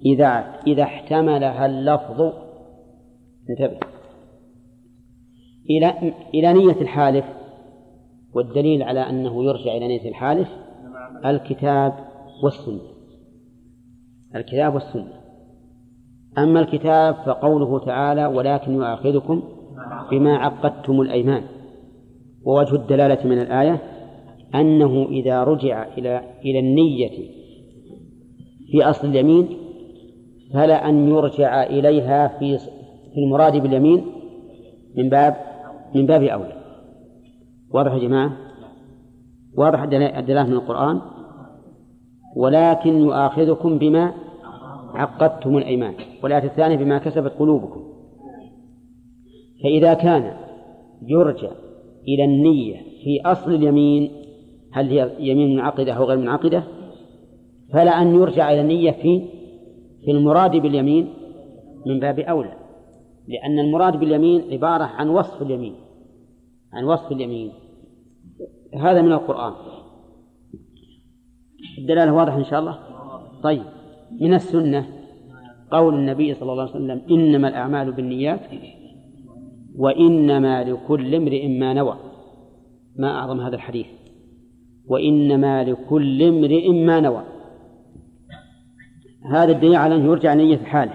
Speaker 2: إذا إذا احتملها اللفظ. انتبه. إلى إلى نية الحالف والدليل على أنه يرجع إلى نية الحالف الكتاب والسنة. الكتاب والسنة. أما الكتاب فقوله تعالى ولكن يؤاخذكم بما عقدتم الأيمان ووجه الدلالة من الآية أنه إذا رجع إلى إلى النية في أصل اليمين فلا أن يرجع إليها في في المراد باليمين من باب من باب أولى. واضح يا جماعة؟ واضح الدلالة من القرآن؟ ولكن يؤاخذكم بما عقدتم الأيمان. والآية الثانية بما كسبت قلوبكم. فإذا كان يرجع إلى النية في أصل اليمين هل هي يمين منعقدة أو غير منعقدة؟ فلا أن يرجع إلى النية في في المراد باليمين من باب أولى. لأن المراد باليمين عبارة عن وصف اليمين عن وصف اليمين. هذا من القرآن. الدلالة واضحة إن شاء الله؟ طيب. من السنة قول النبي صلى الله عليه وسلم إنما الأعمال بالنيات وإنما لكل امرئ ما نوى. ما أعظم هذا الحديث؟ وإنما لكل امرئ ما نوى. هذا الدليل على أنه يرجع نية حاله.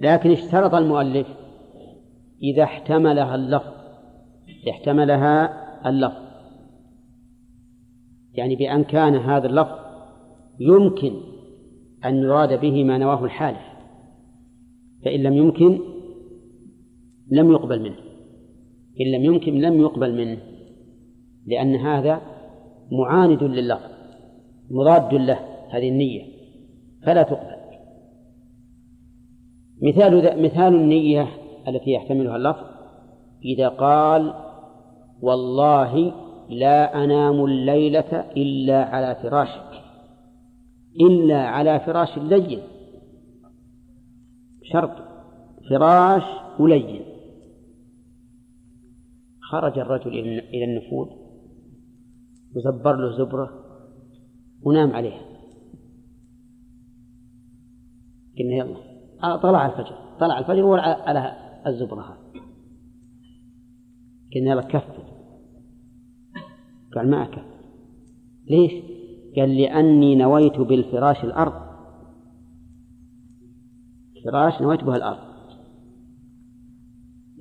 Speaker 2: لكن اشترط المؤلف إذا احتملها اللفظ احتملها اللفظ. يعني بأن كان هذا اللفظ يمكن أن يراد به ما نواه الحالف. فإن لم يمكن لم يقبل منه. إن لم يمكن لم يقبل منه. لأن هذا معاند لللفظ مضاد له هذه النية. فلا تقبل. مثال مثال النية التي يحتملها اللفظ إذا قال والله لا أنام الليلة إلا على فراشك. إلا على فراش لين شرط فراش ولين خرج الرجل إلى النفوذ وزبر له زبرة ونام عليها. قلنا يلا. آه، طلع الفجر. طلع الفجر على الزبرة هذه. قلنا يلا كفر. قال ما أكفر. ليش؟ قال لأني نويت بالفراش الأرض. فراش نويت بها الأرض.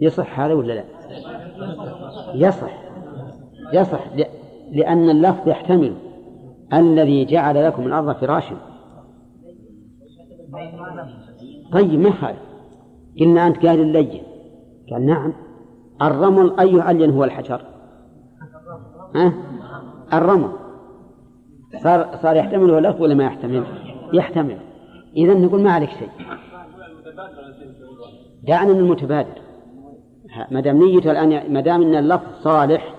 Speaker 2: يصح هذا ولا لا؟ يصح. يصح. لأن اللفظ يحتمل. الذي جعل لكم الأرض فراشا. طيب ما هذا قلنا أنت قال اللين قال نعم. الرمل أي ألين هو الحجر. ها؟ الرمل. صار صار يحتمله اللفظ ولا ما يحتمل؟ يحتمل. إذا نقول ما عليك شيء. دعنا من المتبادر ما دام نيته الآن ما دام أن اللفظ صالح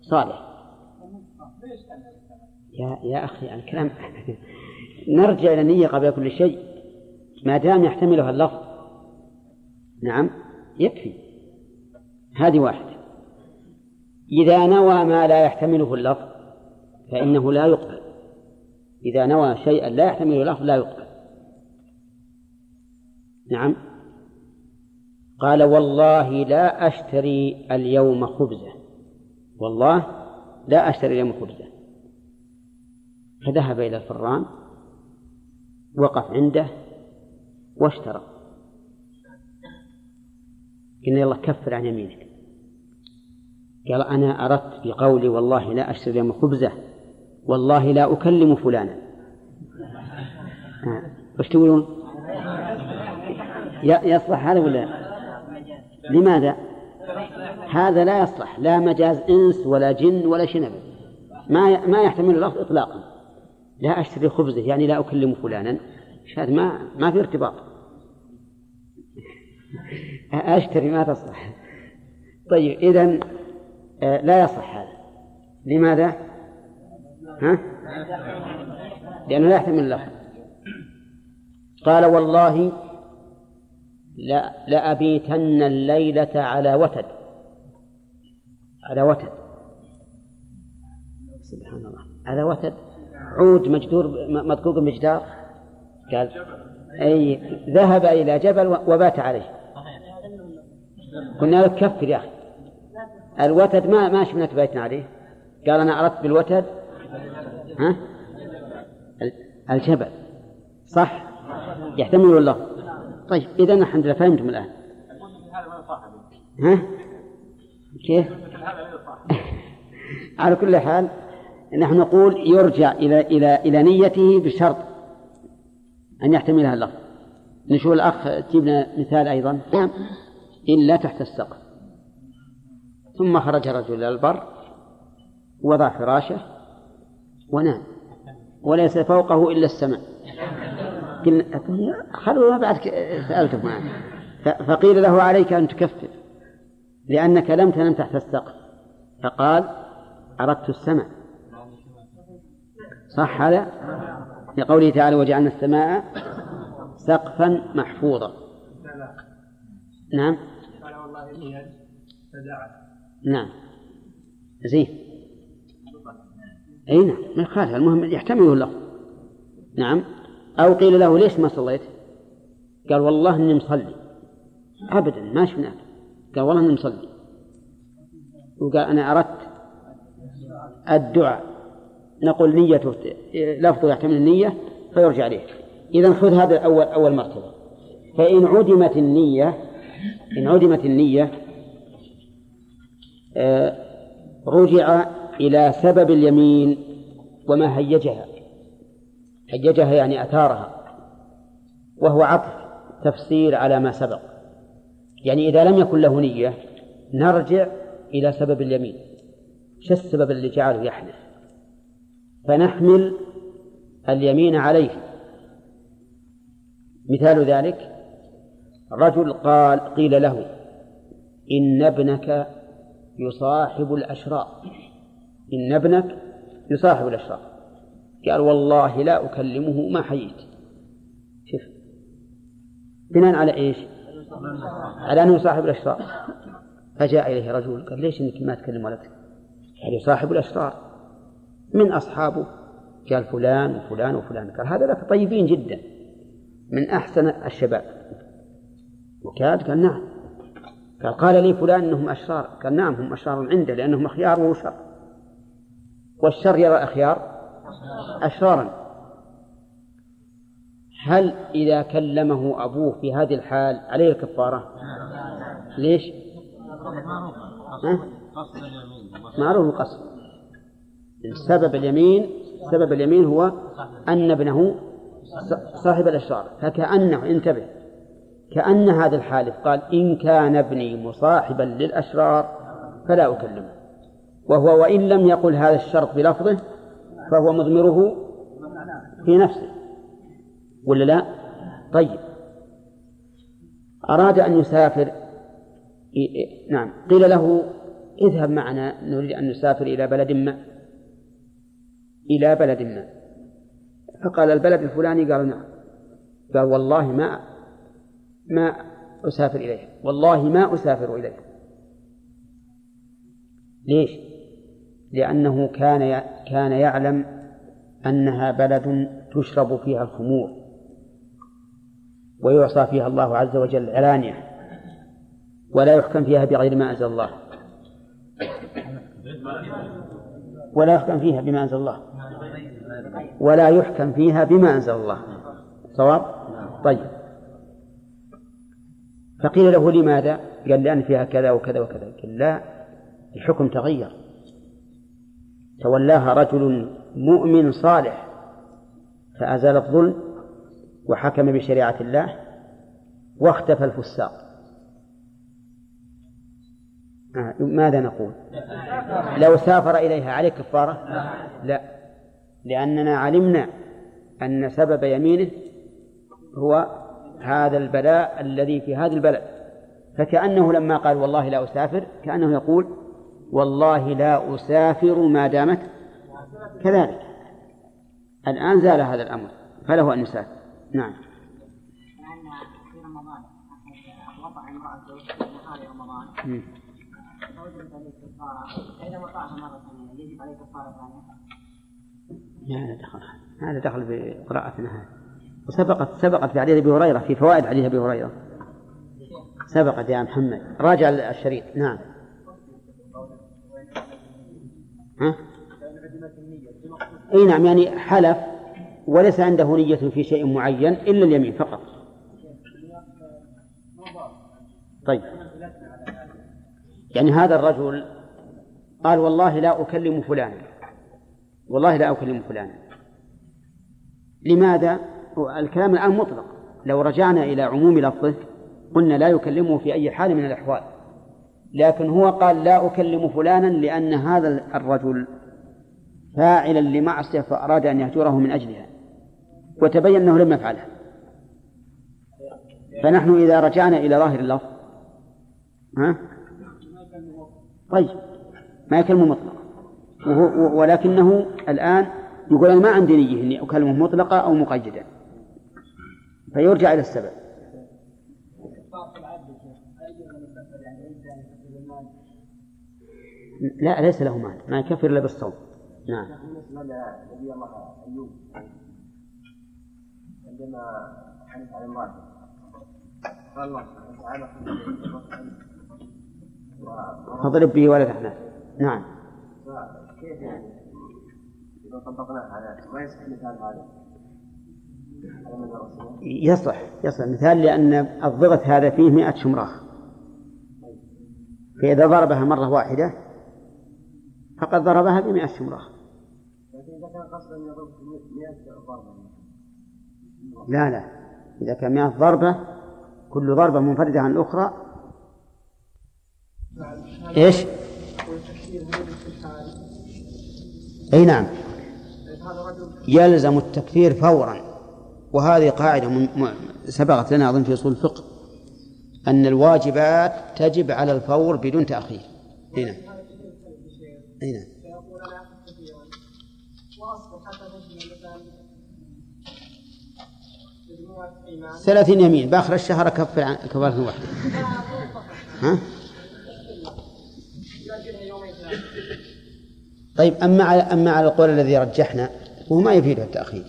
Speaker 2: صالح. يا يا أخي الكلام نرجع إلى النية قبل كل شيء. ما دام يحتملها اللفظ. نعم يكفي. هذه واحدة. إذا نوى ما لا يحتمله اللفظ فإنه لا يقبل. إذا نوى شيئا لا يحتمله اللفظ لا يقبل. نعم. قال والله لا أشتري اليوم خبزة. والله لا أشتري اليوم خبزة. فذهب إلى الفران وقف عنده واشترى. قلنا يلا كفر عن يمينك. قال أنا أردت بقولي والله لا أشتري اليوم خبزة والله لا أكلم فلانا. وش تقولون؟ يصلح هذا ولا؟ لماذا؟ هذا لا يصلح لا مجاز إنس ولا جن ولا شيء ما ما يحتمل اللفظ إطلاقا. لا أشتري خبزه يعني لا أكلم فلانا. هذا ما ما في ارتباط. أشتري ما تصلح. طيب إذا آه، لا يصح هذا. لماذا؟ ها؟ لأنه لا يحتمل اللفظ. قال والله لا لأبيتن الليلة على وتد. على وتد. سبحان الله. على وتد. عود مجدور مدقوق بمجدار قال أي ذهب إلى جبل وبات عليه. قلنا له كفر يا أخي. الوتد ما ما شفنا تبيتنا عليه. قال أنا أردت بالوتد. ها؟ الجبل. صح؟ يحتمل اللفظ طيب إذا الحمد لله فهمتم الآن. ها؟ كيف؟ على كل حال نحن نقول يرجع إلى إلى إلى نيته بشرط أن يحتملها اللفظ. نشوف الأخ تجيبنا مثال أيضا. نعم. إلا تحت السقف. ثم خرج رجل إلى البر وضع فراشه ونام. وليس فوقه إلا السماء. قلنا خلوا ما بعد سألته معه فقيل له عليك أن تكفر لأنك لم تنم تحت السقف. فقال أردت السماء. صح هذا؟ لقوله تعالى وجعلنا السماء سقفا محفوظا. نعم. نعم. زين. إي نعم ما يخالف المهم يحتمله اللفظ. نعم. أو قيل له ليش ما صليت؟ قال والله إني مصلي. أبدا ما شفناك قال والله إني مصلي. وقال أنا أردت الدعاء. نقول نيته لفظه يحتمل النية فيرجع عليه إذا خذ هذا أول أول مرتبة. فإن عدمت النية إن عدمت النية آه، رجع إلى سبب اليمين وما هيجها. هيجها يعني أثارها وهو عطف تفسير على ما سبق. يعني إذا لم يكن له نية نرجع إلى سبب اليمين. شو السبب اللي جعله يحلف فنحمل اليمين عليه. مثال ذلك رجل قال قيل له إن ابنك يصاحب الأشرار إن ابنك يصاحب الأشرار قال والله لا أكلمه ما حييت. شوف. بناء على إيش؟ على أنه صاحب الأشرار فجاء إليه رجل قال ليش إنك ما تكلم ولدك؟ قال يصاحب الأشرار من أصحابه. قال فلان وفلان وفلان. قال هذا لك طيبين جدا. من أحسن الشباب. وكاد قال نعم. قال قال لي فلان إنهم أشرار. قال نعم هم أشرار عنده لأنهم أخيار وهو شر والشر يرى الاخيار أشرارا. هل إذا كلمه أبوه في هذه الحال عليه الكفارة؟ ليش؟ معروف القصد. سبب اليمين سبب اليمين هو أن ابنه صاحب الأشرار فكأنه انتبه كأن هذا الحالف قال إن كان ابني مصاحبا للأشرار فلا أكلمه. وهو وإن لم يقل هذا الشرط بلفظه فهو مضمره في نفسه. ولا لا؟ طيب. أراد أن يسافر نعم. قيل له اذهب معنا نريد أن نسافر إلى بلد ما. إلى بلد ما. فقال البلد الفلاني؟ قال نعم. قال والله ما ما أسافر إليه. والله ما أسافر إليه. ليش؟ لأنه كان كان يعلم أنها بلد تشرب فيها الخمور ويعصى فيها الله عز وجل علانية ولا يحكم فيها بغير ما أنزل الله. ولا يحكم فيها بما أنزل الله. ولا يحكم فيها بما أنزل الله. صواب؟ طيب. فقيل له لماذا؟ قال لأن فيها كذا وكذا وكذا. قال لا الحكم تغير. تولاها رجل مؤمن صالح فأزال الظلم وحكم بشريعة الله واختفى الفساق. آه ماذا نقول؟ لو سافر إليها عليه كفارة؟ لا. لأننا علمنا أن سبب يمينه هو هذا البلاء الذي في هذا البلد. فكأنه لما قال والله لا أسافر كأنه يقول والله لا أسافر ما دامت كذلك. الآن زال هذا الأمر فله أن يسافر. نعم. في رمضان امرأته رمضان. ثانية هذا دخل. هذا دخل بقراءتنا هذه. وسبقت سبقت في حديث أبي هريرة في فوائد حديث أبي هريرة. سبقت يا محمد. راجع الشريط. نعم. ها؟ إي نعم يعني حلف وليس عنده نية في شيء معين إلا اليمين فقط. طيب. يعني هذا الرجل قال والله لا أكلم فلانا. والله لا أكلم فلانا. لماذا؟ الكلام الآن مطلق. لو رجعنا إلى عموم لفظه قلنا لا يكلمه في أي حال من الأحوال. لكن هو قال لا أكلم فلانا لأن هذا الرجل فاعلا لمعصية فأراد أن يهجره من أجلها. وتبين أنه لم يفعلها. فنحن إذا رجعنا إلى ظاهر اللفظ ها؟ طيب. ما يكلمه مطلق. ولكنه الآن يقول أنا ما عندي نية إني أكلمه مطلقة أو مقيدة. فيرجع إلى السبب. لا ليس له مال. ما يكفر إلا بالصوم. نعم. بالنسبة لنبي الله أيوب عندما حدث عن امرأته فاضرب به ولا تحنث نعم.
Speaker 1: كيف يعني إذا طبقناه على ما يصح. مثال هذا
Speaker 2: يصلح يصلح مثال لأن الضغط هذا فيه مئة شمراخ. فإذا ضربها مرة واحدة فقد ضربها بمئة شمراخ.
Speaker 1: لكن إذا كان قصدا يضرب ضربة
Speaker 2: لا لا. إذا كان مئة ضربة كل ضربة منفردة عن الأخرى إيش؟ أي نعم. يلزم التكفير فورا. وهذه قاعدة سبقت لنا أظن في أصول الفقه أن الواجبات تجب على الفور بدون تأخير. هنا نعم. أي نعم. ثلاثين يمين. بآخر الشهر أكفر كفارة واحدة. ها؟ طيب أما على أما على القول الذي رجحنا وهو ما يفيد التأخير.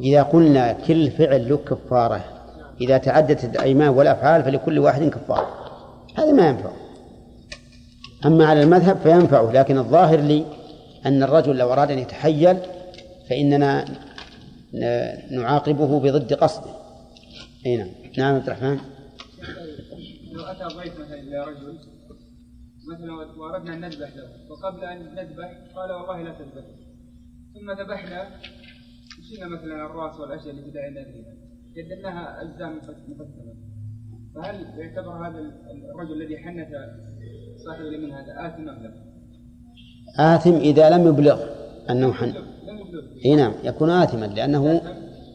Speaker 2: إذا قلنا كل فعل له كفارة إذا تعدت الأيمان والأفعال فلكل واحد كفارة. هذا ما ينفع. أما على المذهب فينفعه لكن الظاهر لي أن الرجل لو أراد أن يتحيل فإننا نعاقبه بضد قصده. أي نعم. نعم عبد الرحمن.
Speaker 3: لو أتى ضيف مثلا إلى رجل مثلا وأردنا أن نذبح له وقبل أن نذبح قال والله لا تذبح. ثم ذبحنا شلنا مثلا الرأس والاشياء اللي بدأنا فيها قدمناها أجزاء مقسمه فهل يعتبر هذا الرجل الذي حنث صاحب اليمين هذا؟ آثم أم لا؟
Speaker 2: آثم إذا لم يبلغ أنه حن إي نعم يكون آثما لأنه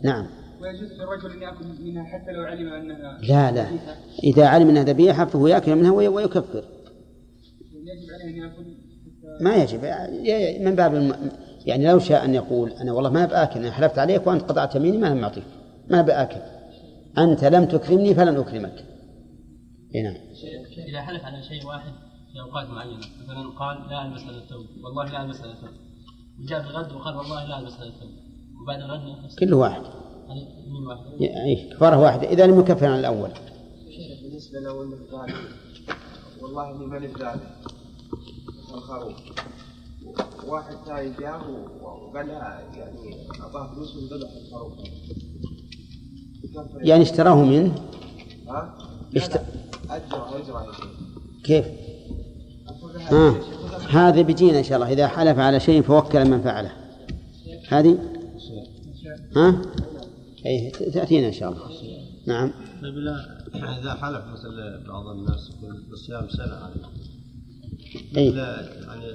Speaker 2: نعم.
Speaker 3: ويجوز للرجل أن يأكل منها حتى لو علم أنها
Speaker 2: لا لا. إذا علم أنها ذبيحة فهو يأكل منها ويكفر.
Speaker 3: يجب عليه أن يأكل؟
Speaker 2: ما يجب. من باب الم... يعني لو شاء أن يقول أنا والله ما بآكل أنا حلفت عليك وأنت قطعت يميني ما معطيك ما بآكل. أنت لم تكرمني فلن أكرمك.
Speaker 4: إيه نعم. إذا حلف على شيء واحد في أوقات معينة مثلا قال لا ألبس هذا الثوب والله لا ألبس هذا الثوب. وجاء في الغد وقال والله لا ألبس هذا الثوب. وبعد الغد
Speaker 2: كله واحد. من واحد. أي كفارة واحدة. إذا لم يكفر عن الأول.
Speaker 1: بالنسبة لو قال والله إني ماني بذلك الخروف واحد ثاني جاء وقال يعني أعطاه فلوس وانذبح الخروف
Speaker 2: يعني اشتراه منه؟
Speaker 1: ها؟
Speaker 2: اشت...
Speaker 1: أجره أجره
Speaker 2: كيف؟ آه. هذا بيجينا إن شاء الله. إذا حلف على شيء فوكل من فعله. هذه؟ ها؟ اي تأتينا إن شاء الله. نعم.
Speaker 5: طيب إذا حلف مثل بعض الناس يقول بصيام سنة عليه
Speaker 2: اي
Speaker 5: يعني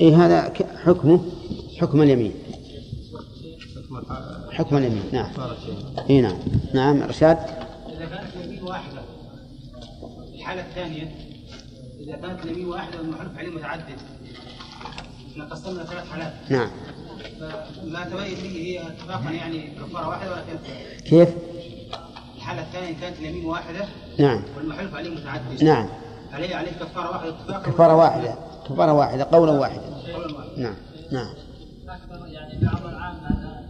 Speaker 2: إيه هذا حكمه حكم اليمين. حكم اليمين نعم. اي نعم. نعم إرشاد.
Speaker 6: إذا كانت اليمين واحدة الحالة الثانية إذا كانت اليمين واحدة والمحلف عليه متعدد إحنا قسمنا ثلاث حالات.
Speaker 2: نعم.
Speaker 6: فما تبين به هي اتفاقا يعني كفارة واحدة ولا كيف؟
Speaker 2: كيف؟
Speaker 6: الحالة الثانية كانت اليمين واحدة.
Speaker 2: نعم.
Speaker 6: والمحلف عليه متعدد.
Speaker 2: نعم.
Speaker 6: عليه عليه كفارة واحدة. اتفاقا
Speaker 2: كفارة واحدة. كفارة واحدة. قولا واحدا. نعم. نعم.
Speaker 7: أكثر يعني بعض العامة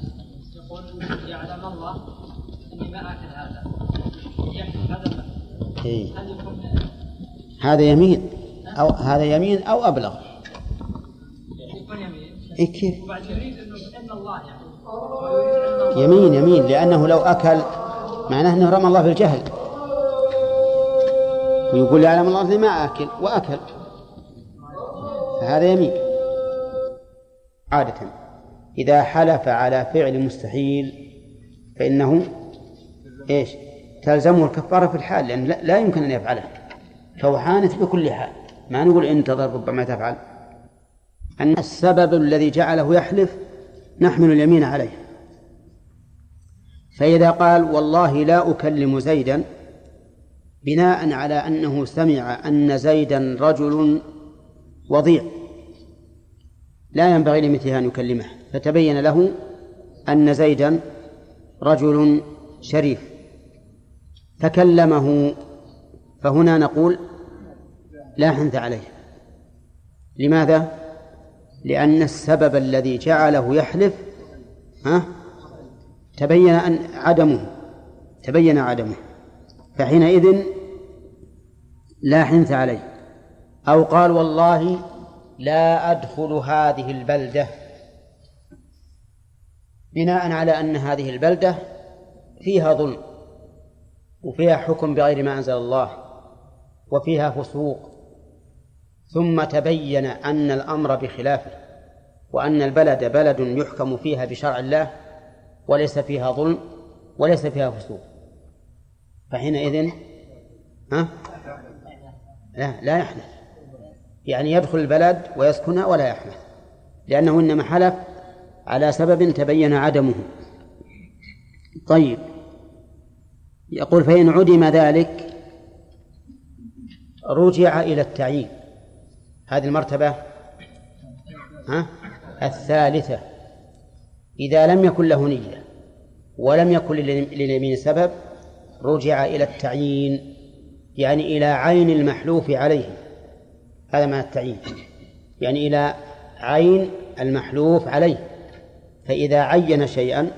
Speaker 7: يقول يعلم الله أني ما آكل هذا. هذا
Speaker 2: إيه؟ هل يكون هذا يمين أو هذا يمين أو أبلغ؟
Speaker 7: يكون يمين.
Speaker 2: إيه كيف؟
Speaker 7: وبعد يريد أنه إن الله يعني.
Speaker 2: يمين يمين. لأنه لو أكل معناه أنه رمى الله في الجهل ويقول يعلم الله أني ما آكل وأكل. فهذا يمين. عادة إذا حلف على فعل مستحيل فإنه إيش؟ تلزمه الكفارة في الحال لأن لا يمكن أن يفعله. فهو حانث بكل حال. ما نقول انتظر ربما تفعل. أن السبب الذي جعله يحلف نحمل اليمين عليه. فإذا قال والله لا أكلم زيدا بناء على أنه سمع أن زيدا رجل وضيع لا ينبغي لمثله أن يكلمه. فتبين له أن زيدا رجل شريف فكلمه فهنا نقول لا حنث عليه. لماذا؟ لأن السبب الذي جعله يحلف ها؟ تبين أن عدمه تبين عدمه فحينئذ لا حنث عليه. أو قال والله لا أدخل هذه البلدة بناء على أن هذه البلدة فيها ظلم وفيها حكم بغير ما أنزل الله وفيها فسوق. ثم تبين أن الأمر بخلافه وأن البلد بلد يحكم فيها بشرع الله وليس فيها ظلم وليس فيها فسوق. فحينئذ ها؟ لا لا يحنث يعني يدخل البلد ويسكنها ولا يحنث لأنه إنما حلف على سبب تبين عدمه. طيب. يقول فإن عدم ذلك رجع إلى التعيين. هذه المرتبة ها؟ الثالثة. إذا لم يكن له نية ولم يكن لليمين سبب رجع إلى التعيين يعني إلى عين المحلوف عليه. هذا معنى التعيين. يعني إلى عين المحلوف عليه. فإذا عين شيئا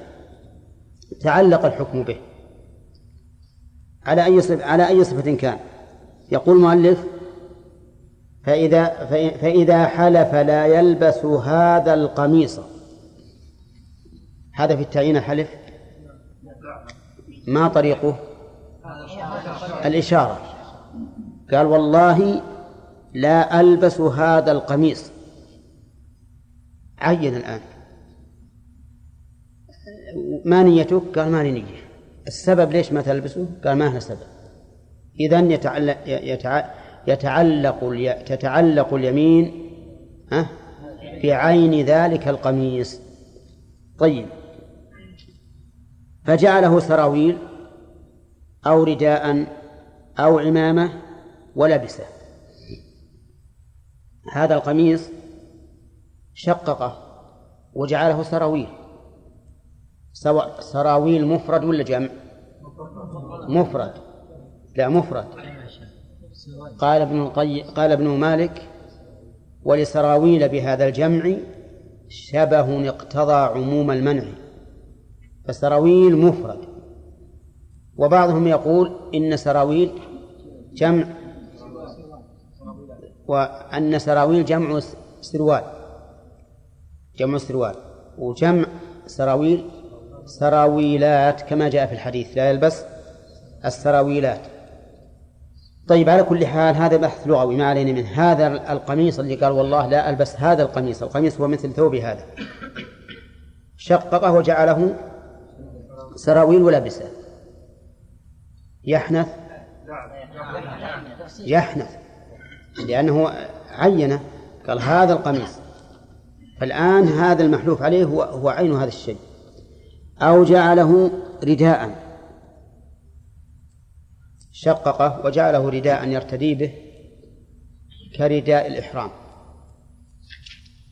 Speaker 2: تعلق الحكم به. على أي صفة على أي صفة كان؟ يقول المؤلف فإذا فإذا حلف لا يلبس هذا القميص. هذا في التعيين الحلف؟ ما طريقه؟ الإشارة. قال والله لا ألبس هذا القميص. عين الآن. ما نيتك؟ قال ما نية السبب ليش ما تلبسه؟ قال ما هو سبب إذا يتعلق يتعلق تتعلق اليمين بعين ذلك القميص. طيب. فجعله سراويل أو رداء أو عمامة ولبسه. هذا القميص شققه وجعله سراويل. سواء سراويل مفرد ولا جمع؟ مفرد. لا مفرد. قال ابن القي... قال ابن مالك ولسراويل بهذا الجمع شبه اقتضى عموم المنع. فسراويل مفرد. وبعضهم يقول إن سراويل جمع وأن سراويل جمع سروال. جمع سروال. وجمع سراويل سراويلات كما جاء في الحديث. لا يلبس السراويلات. طيب على كل حال هذا بحث لغوي ما علينا منه. هذا القميص اللي قال والله لا ألبس هذا القميص. القميص هو مثل ثوبي هذا. شققه وجعله سراويل ولبسه يحنث. يحنث. لأنه عينه قال هذا القميص. فالآن هذا المحلوف عليه هو هو عين هذا الشيء. أو جعله رداء. شققه وجعله رداء يرتدي به كرداء الإحرام.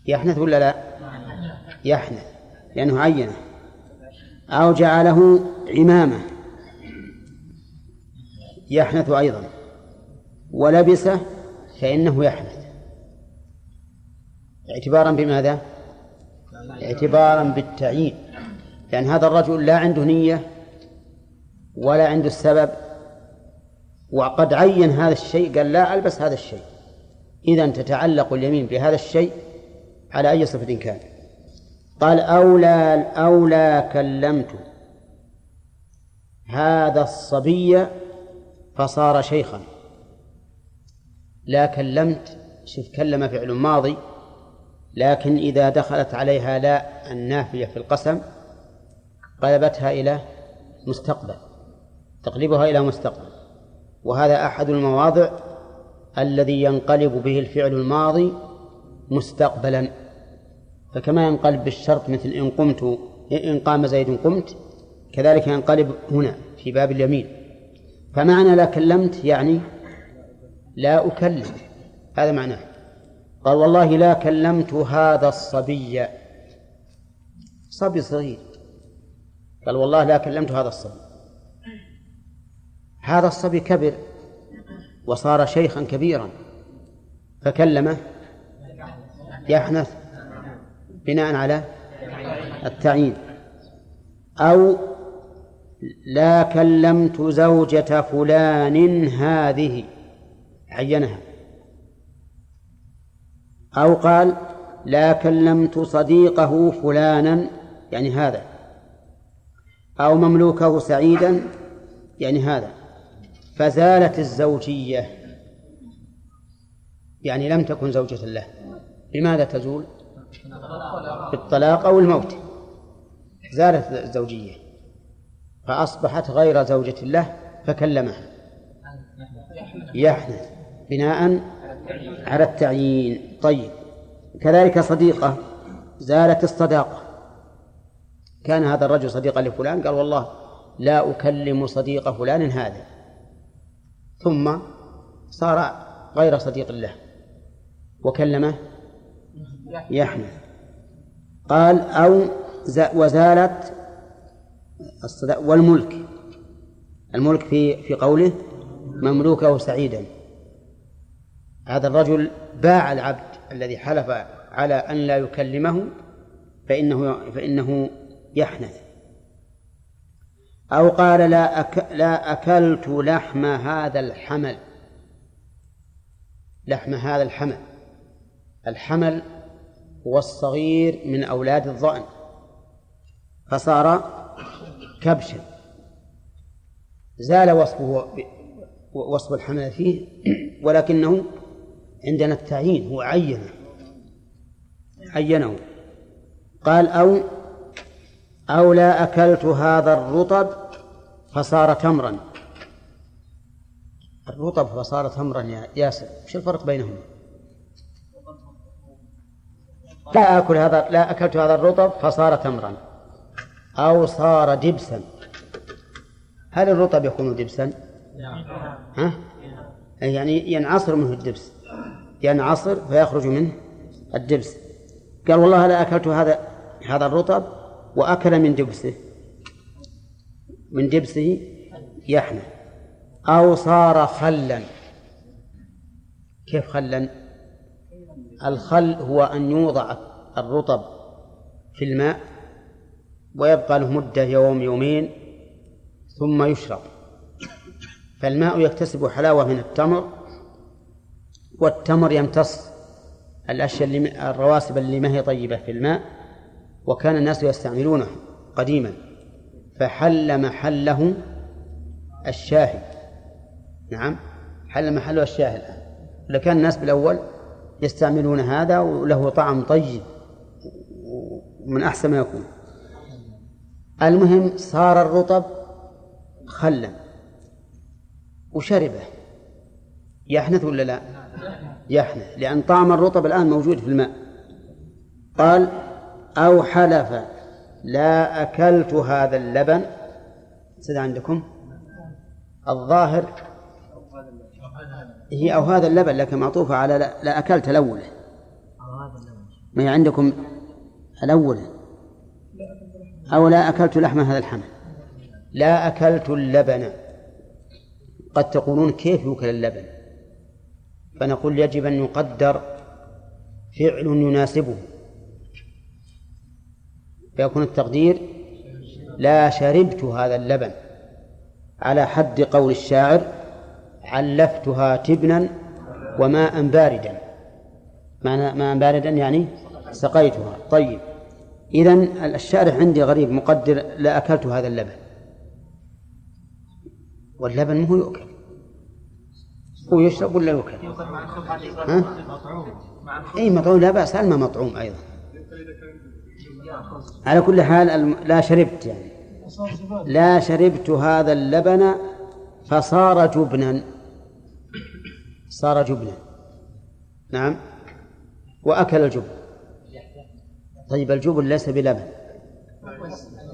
Speaker 2: يحنث ولا لا؟ يحنث. لأنه عينه. أو جعله عمامة. يحنث أيضا. ولبسه فإنه يحنث. اعتبارا بماذا؟ اعتبارا بالتعيين. لأن هذا الرجل لا عنده نية ولا عنده السبب وقد عين هذا الشيء قال لا ألبس هذا الشيء. إذا تتعلق اليمين بهذا الشيء على أي صفة كان. قال أولى أولى كلمت. هذا الصبي فصار شيخا. لا كلمت شوف كلم فعل ماضي لكن إذا دخلت عليها لا النافية في القسم قلبتها إلى مستقبل تقلبها إلى مستقبل. وهذا أحد المواضع الذي ينقلب به الفعل الماضي مستقبلا. فكما ينقلب بالشرط مثل إن قمت إن قام زيد قمت كذلك ينقلب هنا في باب اليمين. فمعنى لا كلمت يعني لا أكلم. هذا معناه. قال والله لا كلمت هذا الصبي. صبي صغير. قال والله لا كلمت هذا الصبي. هذا الصبي كبر وصار شيخا كبيرا. فكلمه يحنث. بناء على التعيين. أو لا كلمت زوجة فلان هذه عينها. أو قال لا كلمت صديقه فلانا يعني هذا. أو مملوكه سعيدا يعني هذا. فزالت الزوجية يعني لم تكن زوجة له. بماذا تزول؟ بالطلاق أو الموت. زالت الزوجية فأصبحت غير زوجة له فكلمها. يحنث. بناء على التعيين. طيب. كذلك صديقة. زالت الصداقة. كان هذا الرجل صديقا لفلان؟ قال والله لا أكلم صديق فلان هذا. ثم صار غير صديق له. وكلمه يحنث قال أو وزالت والملك. الملك في في قوله مملوكه سعيدا. هذا الرجل باع العبد الذي حلف على أن لا يكلمه فإنه فإنه يحنث. أو قال لا أك لا أكلت لحم هذا الحمل. لحم هذا الحمل. الحمل هو الصغير من أولاد الظأن فصار كبشا. زال وصفه وصف الحمل فيه ولكنه عندنا التعيين هو عينه عينه. قال أو أو لا أكلت هذا الرطب فصار تمرا. الرطب فصار تمرا يا ياسر وش الفرق بينهما؟ لا أكل هذا لا أكلت هذا الرطب فصار تمرا. أو صار دبسا. هل الرطب يكون دبسا؟ ها؟ يعني ينعصر منه الدبس. ينعصر فيخرج منه الدبس. قال والله لا أكلت هذا هذا الرطب وأكل من دبسه. من دبسه يحنى أو صار خلا. كيف خلا؟ الخل هو أن يوضع الرطب في الماء ويبقى له مدة يوم يومين ثم يشرب. فالماء يكتسب حلاوة من التمر والتمر يمتص الأشياء اللي الرواسب اللي ما هي طيبة في الماء وكان الناس يستعملونه قديما. فحل محله الشاهي. نعم حل محله الشاهي الآن. لكان الناس بالأول يستعملون هذا وله طعم طيب ومن أحسن ما يكون. المهم صار الرطب خلا وشربه. يحنث ولا لا؟ يحنث لأن طعم الرطب الآن موجود في الماء. قال أو حلف لا أكلت هذا اللبن. سيد عندكم؟ الظاهر. هي أو هذا اللبن لكن معطوفة على لا, لا أكلت الأول. ما هي عندكم الأول؟ أو لا أكلت لحم هذا الحمل. لا أكلت اللبن. قد تقولون كيف يوكل اللبن؟ فنقول يجب أن يقدر فعل يناسبه. فيكون التقدير لا شربت هذا اللبن. على حد قول الشاعر علفتها تبنا وماء باردا. معنى ماء باردا يعني سقيتها. طيب. إذا الشارح عندي غريب مقدر لا أكلت هذا اللبن. واللبن مو يؤكل. هو يشرب ولا يؤكل؟ ها؟ اي مطعوم. لا بأس الماء مطعوم أيضا. على كل حال لا شربت يعني. لا شربت هذا اللبن فصار جبنا. صار جبنا. نعم. وأكل الجبن. طيب الجبن ليس بلبن.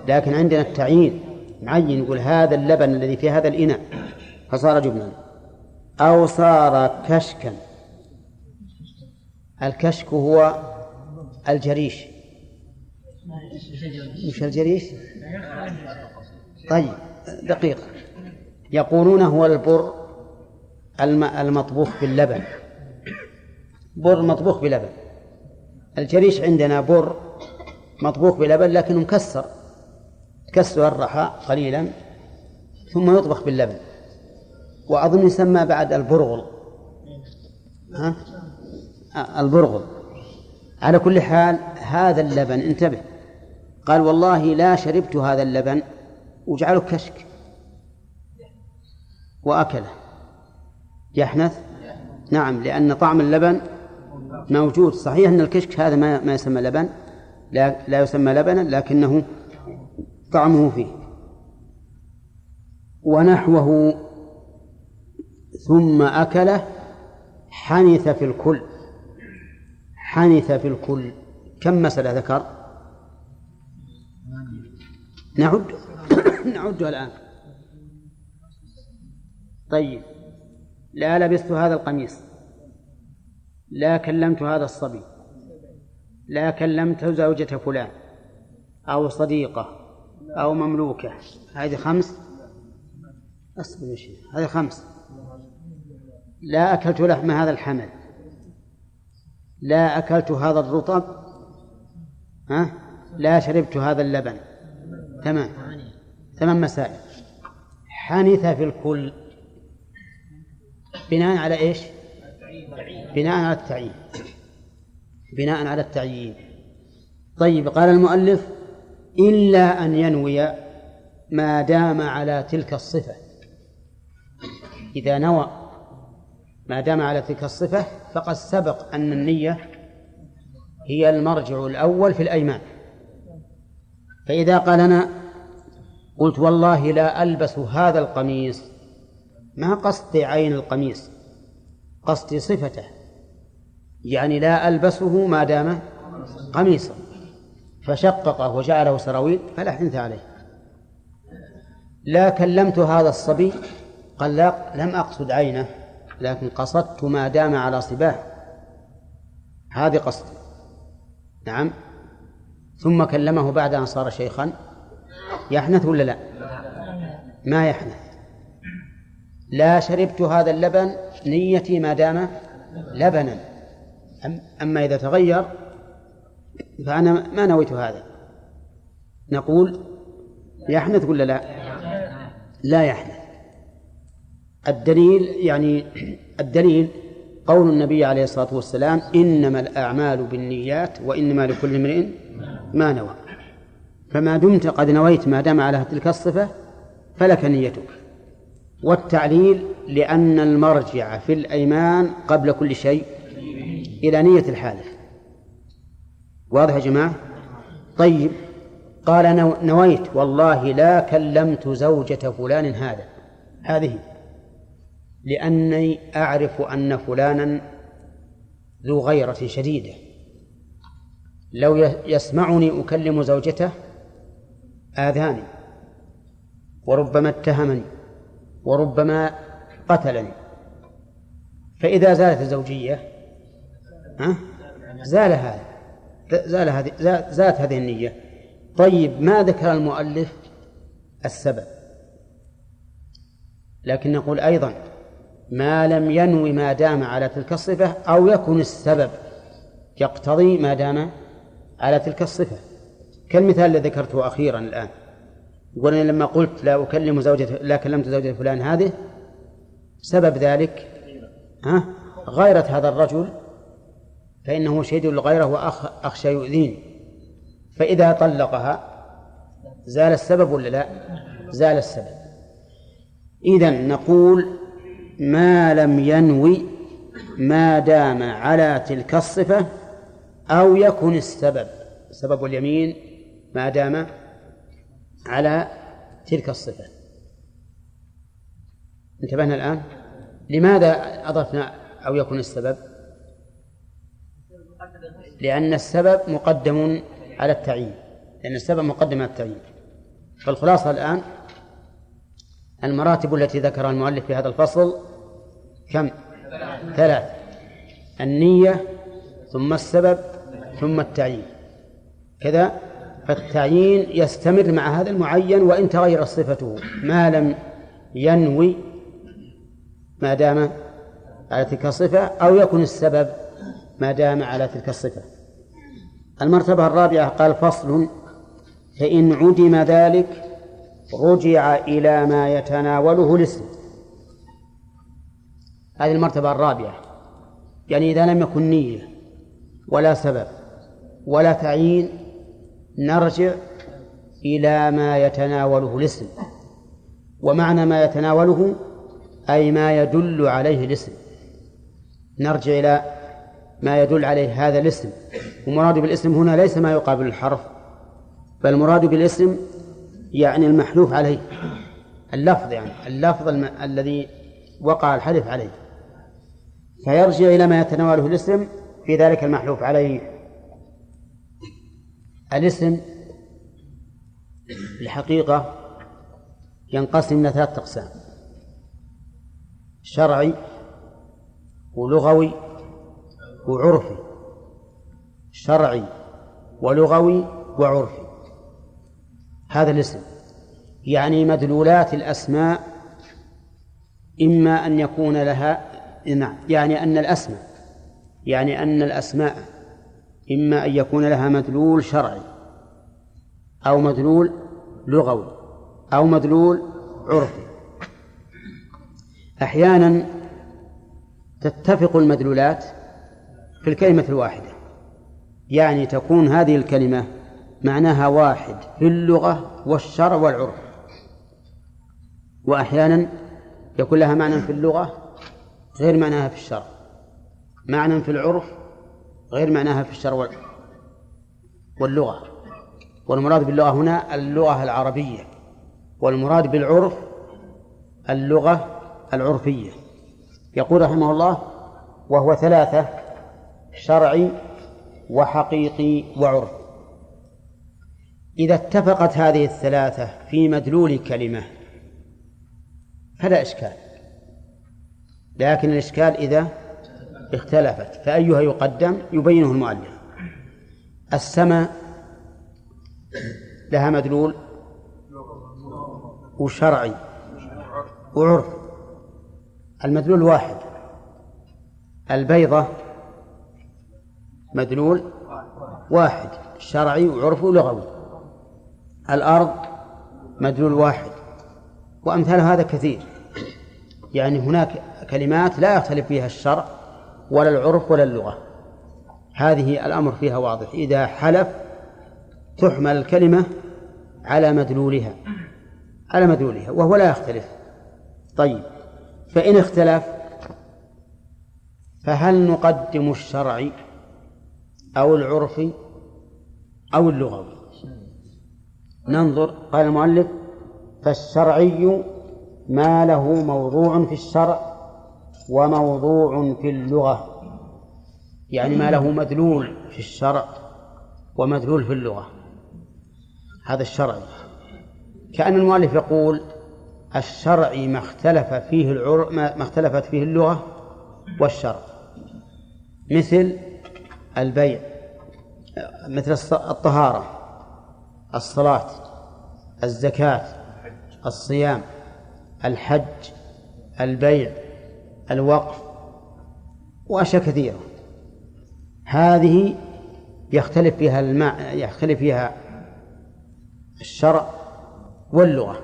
Speaker 2: لكن عندنا التعيين. معين يقول هذا اللبن الذي في هذا الإناء. فصار جبنا. أو صار كشكا. الكشك هو الجريش. مش الجريش؟ طيب دقيقة. يقولون هو البر المطبوخ باللبن. بر مطبوخ بلبن. الجريش عندنا بر مطبوخ بلبن لكنه مكسر. تكسر الرحى قليلا ثم يطبخ باللبن. وأظن يسمى بعد البرغل. ها؟ آه، البرغل. على كل حال هذا اللبن انتبه. قال والله لا شربت هذا اللبن وجعله كشك. وأكله. يحنث؟ نعم لأن طعم اللبن موجود. صحيح أن الكشك هذا ما ما يسمى لبن لا لا يسمى لبنا لكنه طعمه فيه. ونحوه ثم أكله حنث في الكل. حنث في الكل. كم مسألة ذكر؟ نعد. نعدها الآن. طيب. لا لبست هذا القميص لا كلمت هذا الصبي لا كلمت زوجة فلان أو صديقة أو مملوكة. هذه خمس؟ أصبر هذه خمس. لا أكلت لحم هذا الحمل لا أكلت هذا الرطب ها؟ لا شربت هذا اللبن. تمام. ثمان مسائل. حنث في الكل. بناء على إيش؟ بناء على التعيين. بناء على التعيين. طيب قال المؤلف إلا أن ينوي ما دام على تلك الصفة. إذا نوى ما دام على تلك الصفة فقد سبق أن النية هي المرجع الأول في الأيمان. فإذا قال أنا قلت والله لا ألبس هذا القميص ما قصدي عين القميص قصدي صفته يعني لا ألبسه ما دام قميصا فشققه وجعله سراويل فلا حنث عليه. لا كلمت هذا الصبي قال لا لم أقصد عينه لكن قصدت ما دام على صباه. هذه قصدي نعم. ثم كلمه بعد أن صار شيخا يحنث ولا لا؟ ما يحنث. لا شربت هذا اللبن نيتي ما دام لبنا. أما إذا تغير فأنا ما نويت هذا. نقول يحنث ولا لا؟ لا يحنث. الدليل يعني الدليل قول النبي عليه الصلاة والسلام إنما الأعمال بالنيات وإنما لكل امرئ ما نوى. فما دمت قد نويت ما دام على تلك الصفة فلك نيتك. والتعليل لأن المرجع في الأيمان قبل كل شيء إلى نية الحالف واضح يا جماعة؟ طيب قال نويت والله لا كلمت زوجة فلان هذا. هذه. لأني أعرف أن فلانا ذو غيرة شديدة. لو يسمعني أكلم زوجته آذاني وربما اتهمني. وربما قتلني. فإذا زالت الزوجية ها؟ زال هذا. زال هذه زالت هذه النية. طيب ما ذكر المؤلف السبب؟ لكن نقول أيضا ما لم ينوي ما دام على تلك الصفة أو يكن السبب يقتضي ما دام على تلك الصفة. كالمثال الذي ذكرته أخيرا الآن. يقول أنا لما قلت لا أكلم زوجة لا كلمت زوجة فلان هذه سبب ذلك ها؟ غيرة هذا الرجل فإنه شهيد للغيرة وأخشى يؤذيني. فإذا طلقها زال السبب ولا لا؟ زال السبب. إذا نقول ما لم ينوي ما دام على تلك الصفة أو يكن السبب. سبب اليمين ما دام على تلك الصفة. انتبهنا الآن؟ لماذا أضفنا أو يكون السبب؟ لأن السبب مقدم على التعيين. لأن السبب مقدم على التعيين. فالخلاصة الآن المراتب التي ذكرها المؤلف في هذا الفصل كم؟ ثلاث. النية ثم السبب ثم التعيين. كذا؟ فالتعيين يستمر مع هذا المعين وإن تغير صفته. ما لم ينوي ما دام على تلك الصفة أو يكن السبب ما دام على تلك الصفة. المرتبة الرابعة قال فصل فإن عدم ذلك رجع إلى ما يتناوله الاسم. هذه المرتبة الرابعة. يعني إذا لم يكن نية ولا سبب ولا تعيين نرجع إلى ما يتناوله الاسم. ومعنى ما يتناوله أي ما يدل عليه الاسم. نرجع إلى ما يدل عليه هذا الاسم. ومراد بالاسم هنا ليس ما يقابل الحرف بل المراد بالاسم يعني المحلوف عليه. اللفظ يعني اللفظ الم... الذي وقع الحلف عليه. فيرجع إلى ما يتناوله الاسم في ذلك المحلوف عليه. الاسم الحقيقة ينقسم إلى ثلاثة أقسام شرعي ولغوي وعرفي. شرعي ولغوي وعرفي. هذا الاسم. يعني مدلولات الأسماء إما أن يكون لها نعم يعني أن الأسماء يعني أن الأسماء إما أن يكون لها مدلول شرعي أو مدلول لغوي أو مدلول عرفي. أحيانا تتفق المدلولات في الكلمة الواحدة يعني تكون هذه الكلمة معناها واحد في اللغة والشرع والعرف. وأحيانا يكون لها معنى في اللغة غير معناها في الشرع معنى في العرف غير معناها في الشرع واللغة. والمراد باللغة هنا اللغة العربية والمراد بالعرف اللغة العرفية. يقول رحمه الله وهو ثلاثة شرعي وحقيقي وعرفي إذا اتفقت هذه الثلاثة في مدلول كلمة فلا إشكال. لكن الإشكال إذا اختلفت فأيها يقدم يبينه المؤلف. السماء لها مدلول وشرعي وعرف. المدلول واحد. البيضة مدلول واحد شرعي وعرفي ولغوي. الأرض مدلول واحد. وأمثال هذا كثير. يعني هناك كلمات لا يختلف فيها الشرع ولا العرف ولا اللغة. هذه الأمر فيها واضح. إذا حلف تحمل الكلمة على مدلولها على مدلولها وهو لا يختلف. طيب فإن اختلف فهل نقدم الشرعي أو العرفي أو اللغوي ننظر قال المؤلف فالشرعي ما له موضوع في الشرع وموضوع في اللغة يعني ما له مدلول في الشرع ومدلول في اللغة. هذا الشرعي. كأن المؤلف يقول الشرعي ما اختلف فيه العر... ما اختلفت فيه اللغة والشرع. مثل البيع مثل الطهارة الصلاة الزكاة الصيام الحج البيع. الوقف وأشياء كثيرة. هذه يختلف فيها الماء يختلف فيها الشرع واللغة.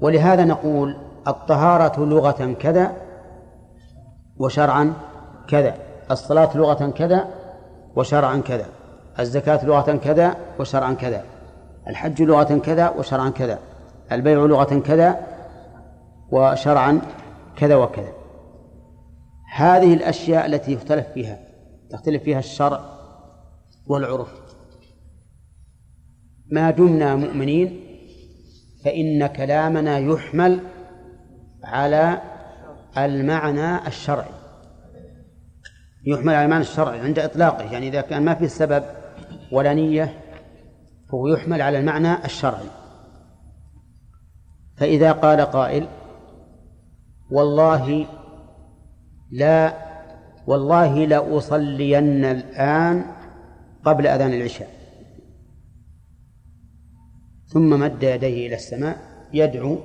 Speaker 2: ولهذا نقول الطهارة لغة كذا وشرعا كذا. الصلاة لغة كذا وشرعا كذا. الزكاة لغة كذا وشرعا كذا. الحج لغة كذا وشرعا كذا. البيع لغة كذا وشرعا كذا وكذا. هذه الأشياء التي يختلف فيها يختلف فيها الشرع والعرف. ما دمنا مؤمنين فإن كلامنا يحمل على المعنى الشرعي. يحمل على المعنى الشرعي عند إطلاقه يعني إذا كان ما في سبب ولا نية فهو يحمل على المعنى الشرعي. فإذا قال قائل والله لا والله لأصلين الآن قبل أذان العشاء. ثم مد يديه إلى السماء يدعو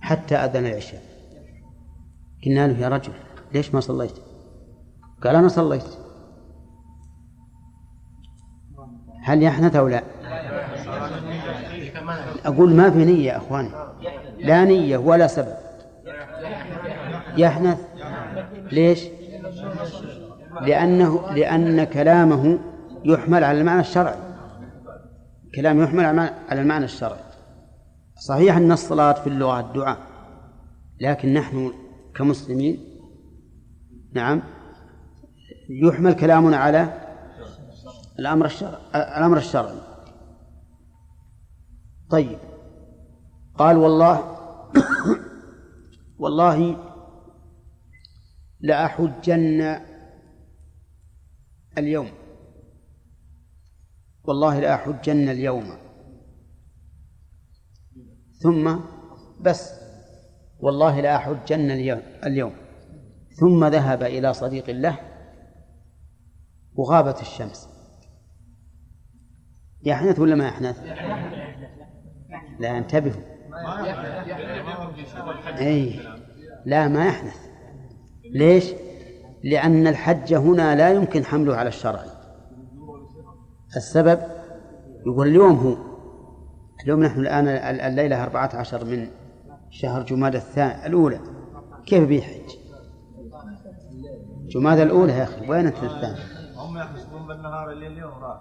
Speaker 2: حتى أذن العشاء. قلنا له يا رجل ليش ما صليت؟ قال أنا صليت. هل يحنث أو لا؟ أقول ما في نية يا أخوان لا نية ولا سبب. يحنث ليش؟ لأنه لأن كلامه يحمل على المعنى الشرعي. كلام يحمل على المعنى الشرعي. صحيح أن الصلاة في اللغة الدعاء لكن نحن كمسلمين نعم يحمل كلامنا على الأمر الشرعي الأمر الشرعي. طيب قال والله والله لأحجن اليوم. والله لأحجن اليوم. ثم بس. والله لأحجن اليوم. ثم ذهب إلى صديق له وغابت الشمس. يحنث ولا ما يحنث؟ لا انتبهوا. اي لا ما يحنث. ليش؟ لأن الحج هنا لا يمكن حمله على الشرع. السبب يقول اليوم هو اليوم نحن الآن الليلة أربعة عشر من شهر جماد الثاني الأولى. كيف بيحج؟ جماد الأولى يا أخي وين الثاني
Speaker 5: هم يحسبون بالنهار اللي اليوم راح.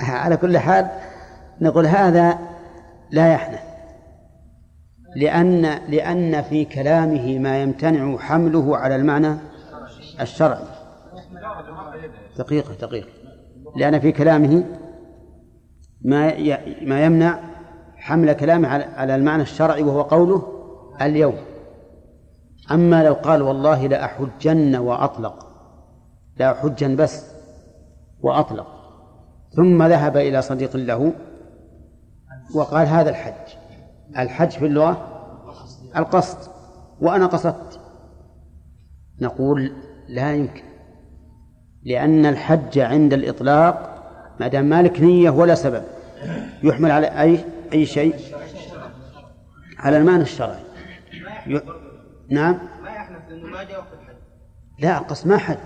Speaker 2: على كل حال نقول هذا لا يحنث. لأن لأن في كلامه ما يمتنع حمله على المعنى الشرعي. دقيقة دقيقة. لأن في كلامه ما ما يمنع حمل كلامه على المعنى الشرعي وهو قوله اليوم. أما لو قال والله لأحجن وأطلق لأحجن بس وأطلق ثم ذهب إلى صديق له وقال هذا الحج. الحج في اللغة؟ القصد. وأنا قصدت. نقول لا يمكن. لأن الحج عند الإطلاق ما دام مالك نية ولا سبب. يحمل على أي أي شيء؟ على المعنى الشرعي. ي... نعم.
Speaker 6: ما يحنث لأنه ما جاء وقت الحج
Speaker 2: لا قص ما حج.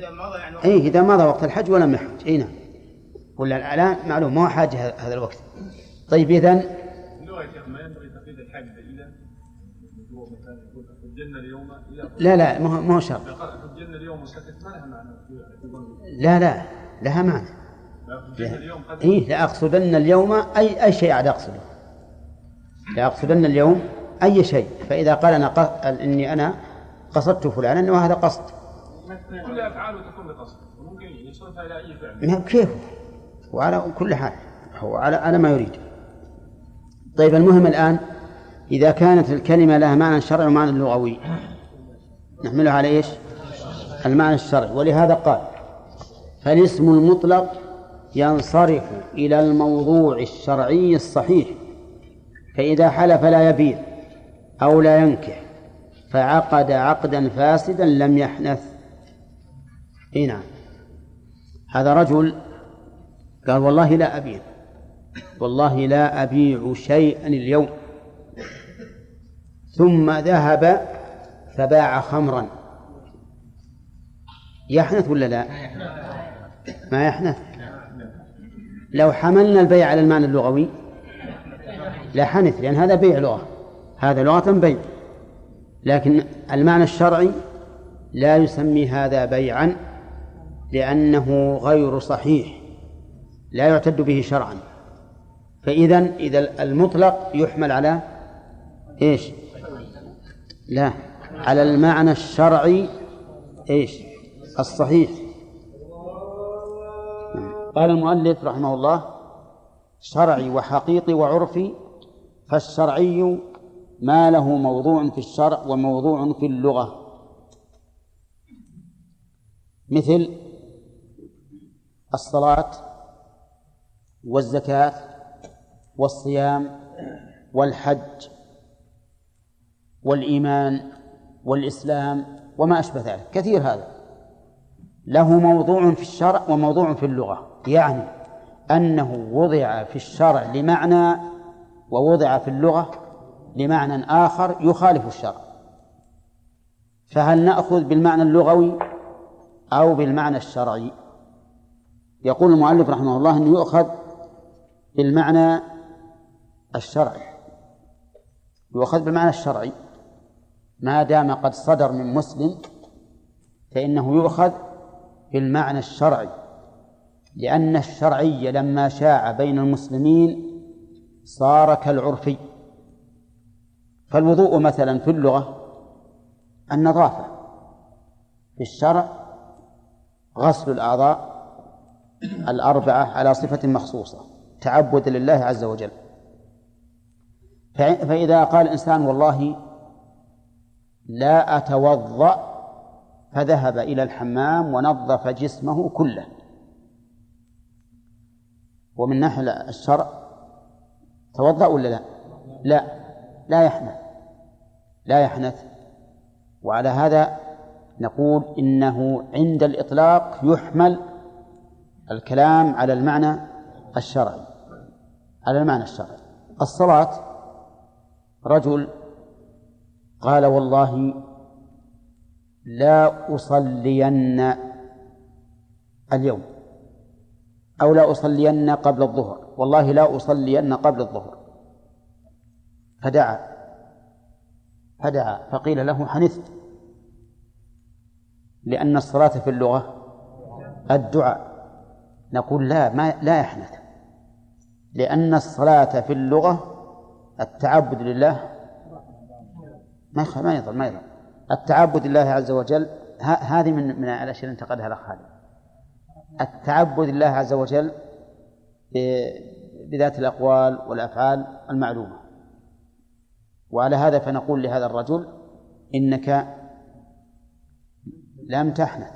Speaker 6: إذا مضى يعني وقت
Speaker 2: إذا مضى وقت الحج ولم يحج أي نعم. ولا الآن معلوم ما هو حاجة هذا الوقت؟ طيب
Speaker 8: إلى
Speaker 2: لا لا ما هو- ما هو شرط.
Speaker 8: قال حجنا اليوم ما لها معنى
Speaker 2: لا لا لها معنى.
Speaker 8: اليوم
Speaker 2: إيه لأقصدن اليوم أي أي شيء عاد أقصده. لأقصدن اليوم أي شيء. فإذا قال أنا ق... إني أنا قصدت فلانا أنه هذا قصد.
Speaker 8: كل أفعاله تكون بقصد. وممكن يصرفها إلى أي فعل.
Speaker 2: كيف؟ وعلى كل حال. هو على على ما يريد. طيب المهم الآن إذا كانت الكلمة لها معنى شرعي ومعنى لغوي نحملها على إيش؟ المعنى الشرعي. ولهذا قال فالاسم المطلق ينصرف إلى الموضوع الشرعي الصحيح فإذا حلف لا يبيع أو لا ينكح فعقد عقدا فاسدا لم يحنث. اي نعم. هذا رجل قال والله لا أبيع. والله لا أبيع شيئا اليوم. ثم ذهب فباع خمرا. يحنث ولا لا؟ ما يحنث. لو حملنا البيع على المعنى اللغوي لحنث لأن هذا بيع لغة. هذا لغة بيع. لكن المعنى الشرعي لا يسمي هذا بيعا لأنه غير صحيح. لا يعتد به شرعا. فإذا إذا المطلق يحمل على إيش؟ لا على المعنى الشرعي إيش؟ الصحيح. قال المؤلف رحمه الله شرعي وحقيقي وعرفي فالشرعي ما له موضوع في الشرع وموضوع في اللغة. مثل الصلاة والزكاة والصيام والحج والإيمان والإسلام وما أشبه ذلك. كثير هذا. له موضوع في الشرع وموضوع في اللغة. يعني أنه وضع في الشرع لمعنى ووضع في اللغة لمعنى آخر يخالف الشرع. فهل نأخذ بالمعنى اللغوي أو بالمعنى الشرعي؟ يقول المؤلف رحمه الله أنه يؤخذ بالمعنى الشرعي يؤخذ بالمعنى الشرعي. ما دام قد صدر من مسلم فإنه يؤخذ بالمعنى الشرعي. لأن الشرعي لما شاع بين المسلمين صار كالعرفي. فالوضوء مثلا في اللغة النظافة. في الشرع غسل الأعضاء الأربعة على صفة مخصوصة تعبدا لله عز وجل. فإذا قال الإنسان والله لا أتوضأ فذهب إلى الحمام ونظف جسمه كله. ومن ناحية الشرع توضأ ولا لا؟ لا لا يحنث لا يحنث. وعلى هذا نقول إنه عند الإطلاق يحمل الكلام على المعنى الشرعي على المعنى الشرعي. الصلاة رجل قال والله لا أصلين اليوم أو لا أصلين قبل الظهر والله لا أصلين قبل الظهر. فدعا فدعا فقيل له حنثت لأن الصلاة في اللغة الدعاء. نقول لا ما لا يحنث لأن الصلاة في اللغة التعبد لله ما ما يضل ما يضل التعبد لله عز وجل هذه من من الأشياء اللي انتقدها الأخ خالد. التعبد لله عز وجل بذات الأقوال والأفعال المعلومة. وعلى هذا فنقول لهذا الرجل إنك لم تحنث.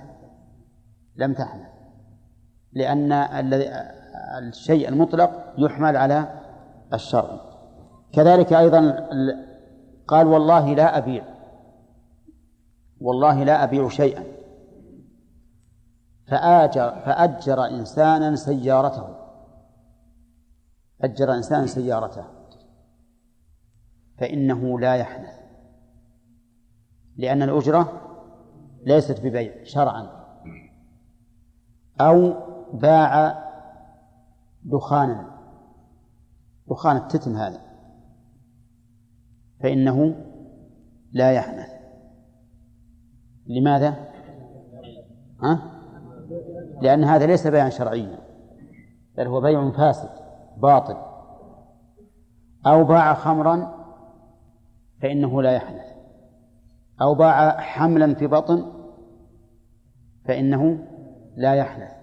Speaker 2: لم تحنث. لأن الشيء المطلق يحمل على الشرع. كذلك أيضا قال والله لا أبيع. والله لا أبيع شيئا. فآجر فأجر إنسانا سيارته. أجر إنسانا سيارته. فإنه لا يحنث لأن الأجرة ليست ببيع شرعا. أو باع دخانا. دخان التتم هذا. فإنه لا يحنث لماذا؟ ها؟ لأن هذا ليس بيعا شرعيا بل هو بيع فاسد باطل أو باع خمرا فإنه لا يحنث أو باع حملا في بطن فإنه لا يحنث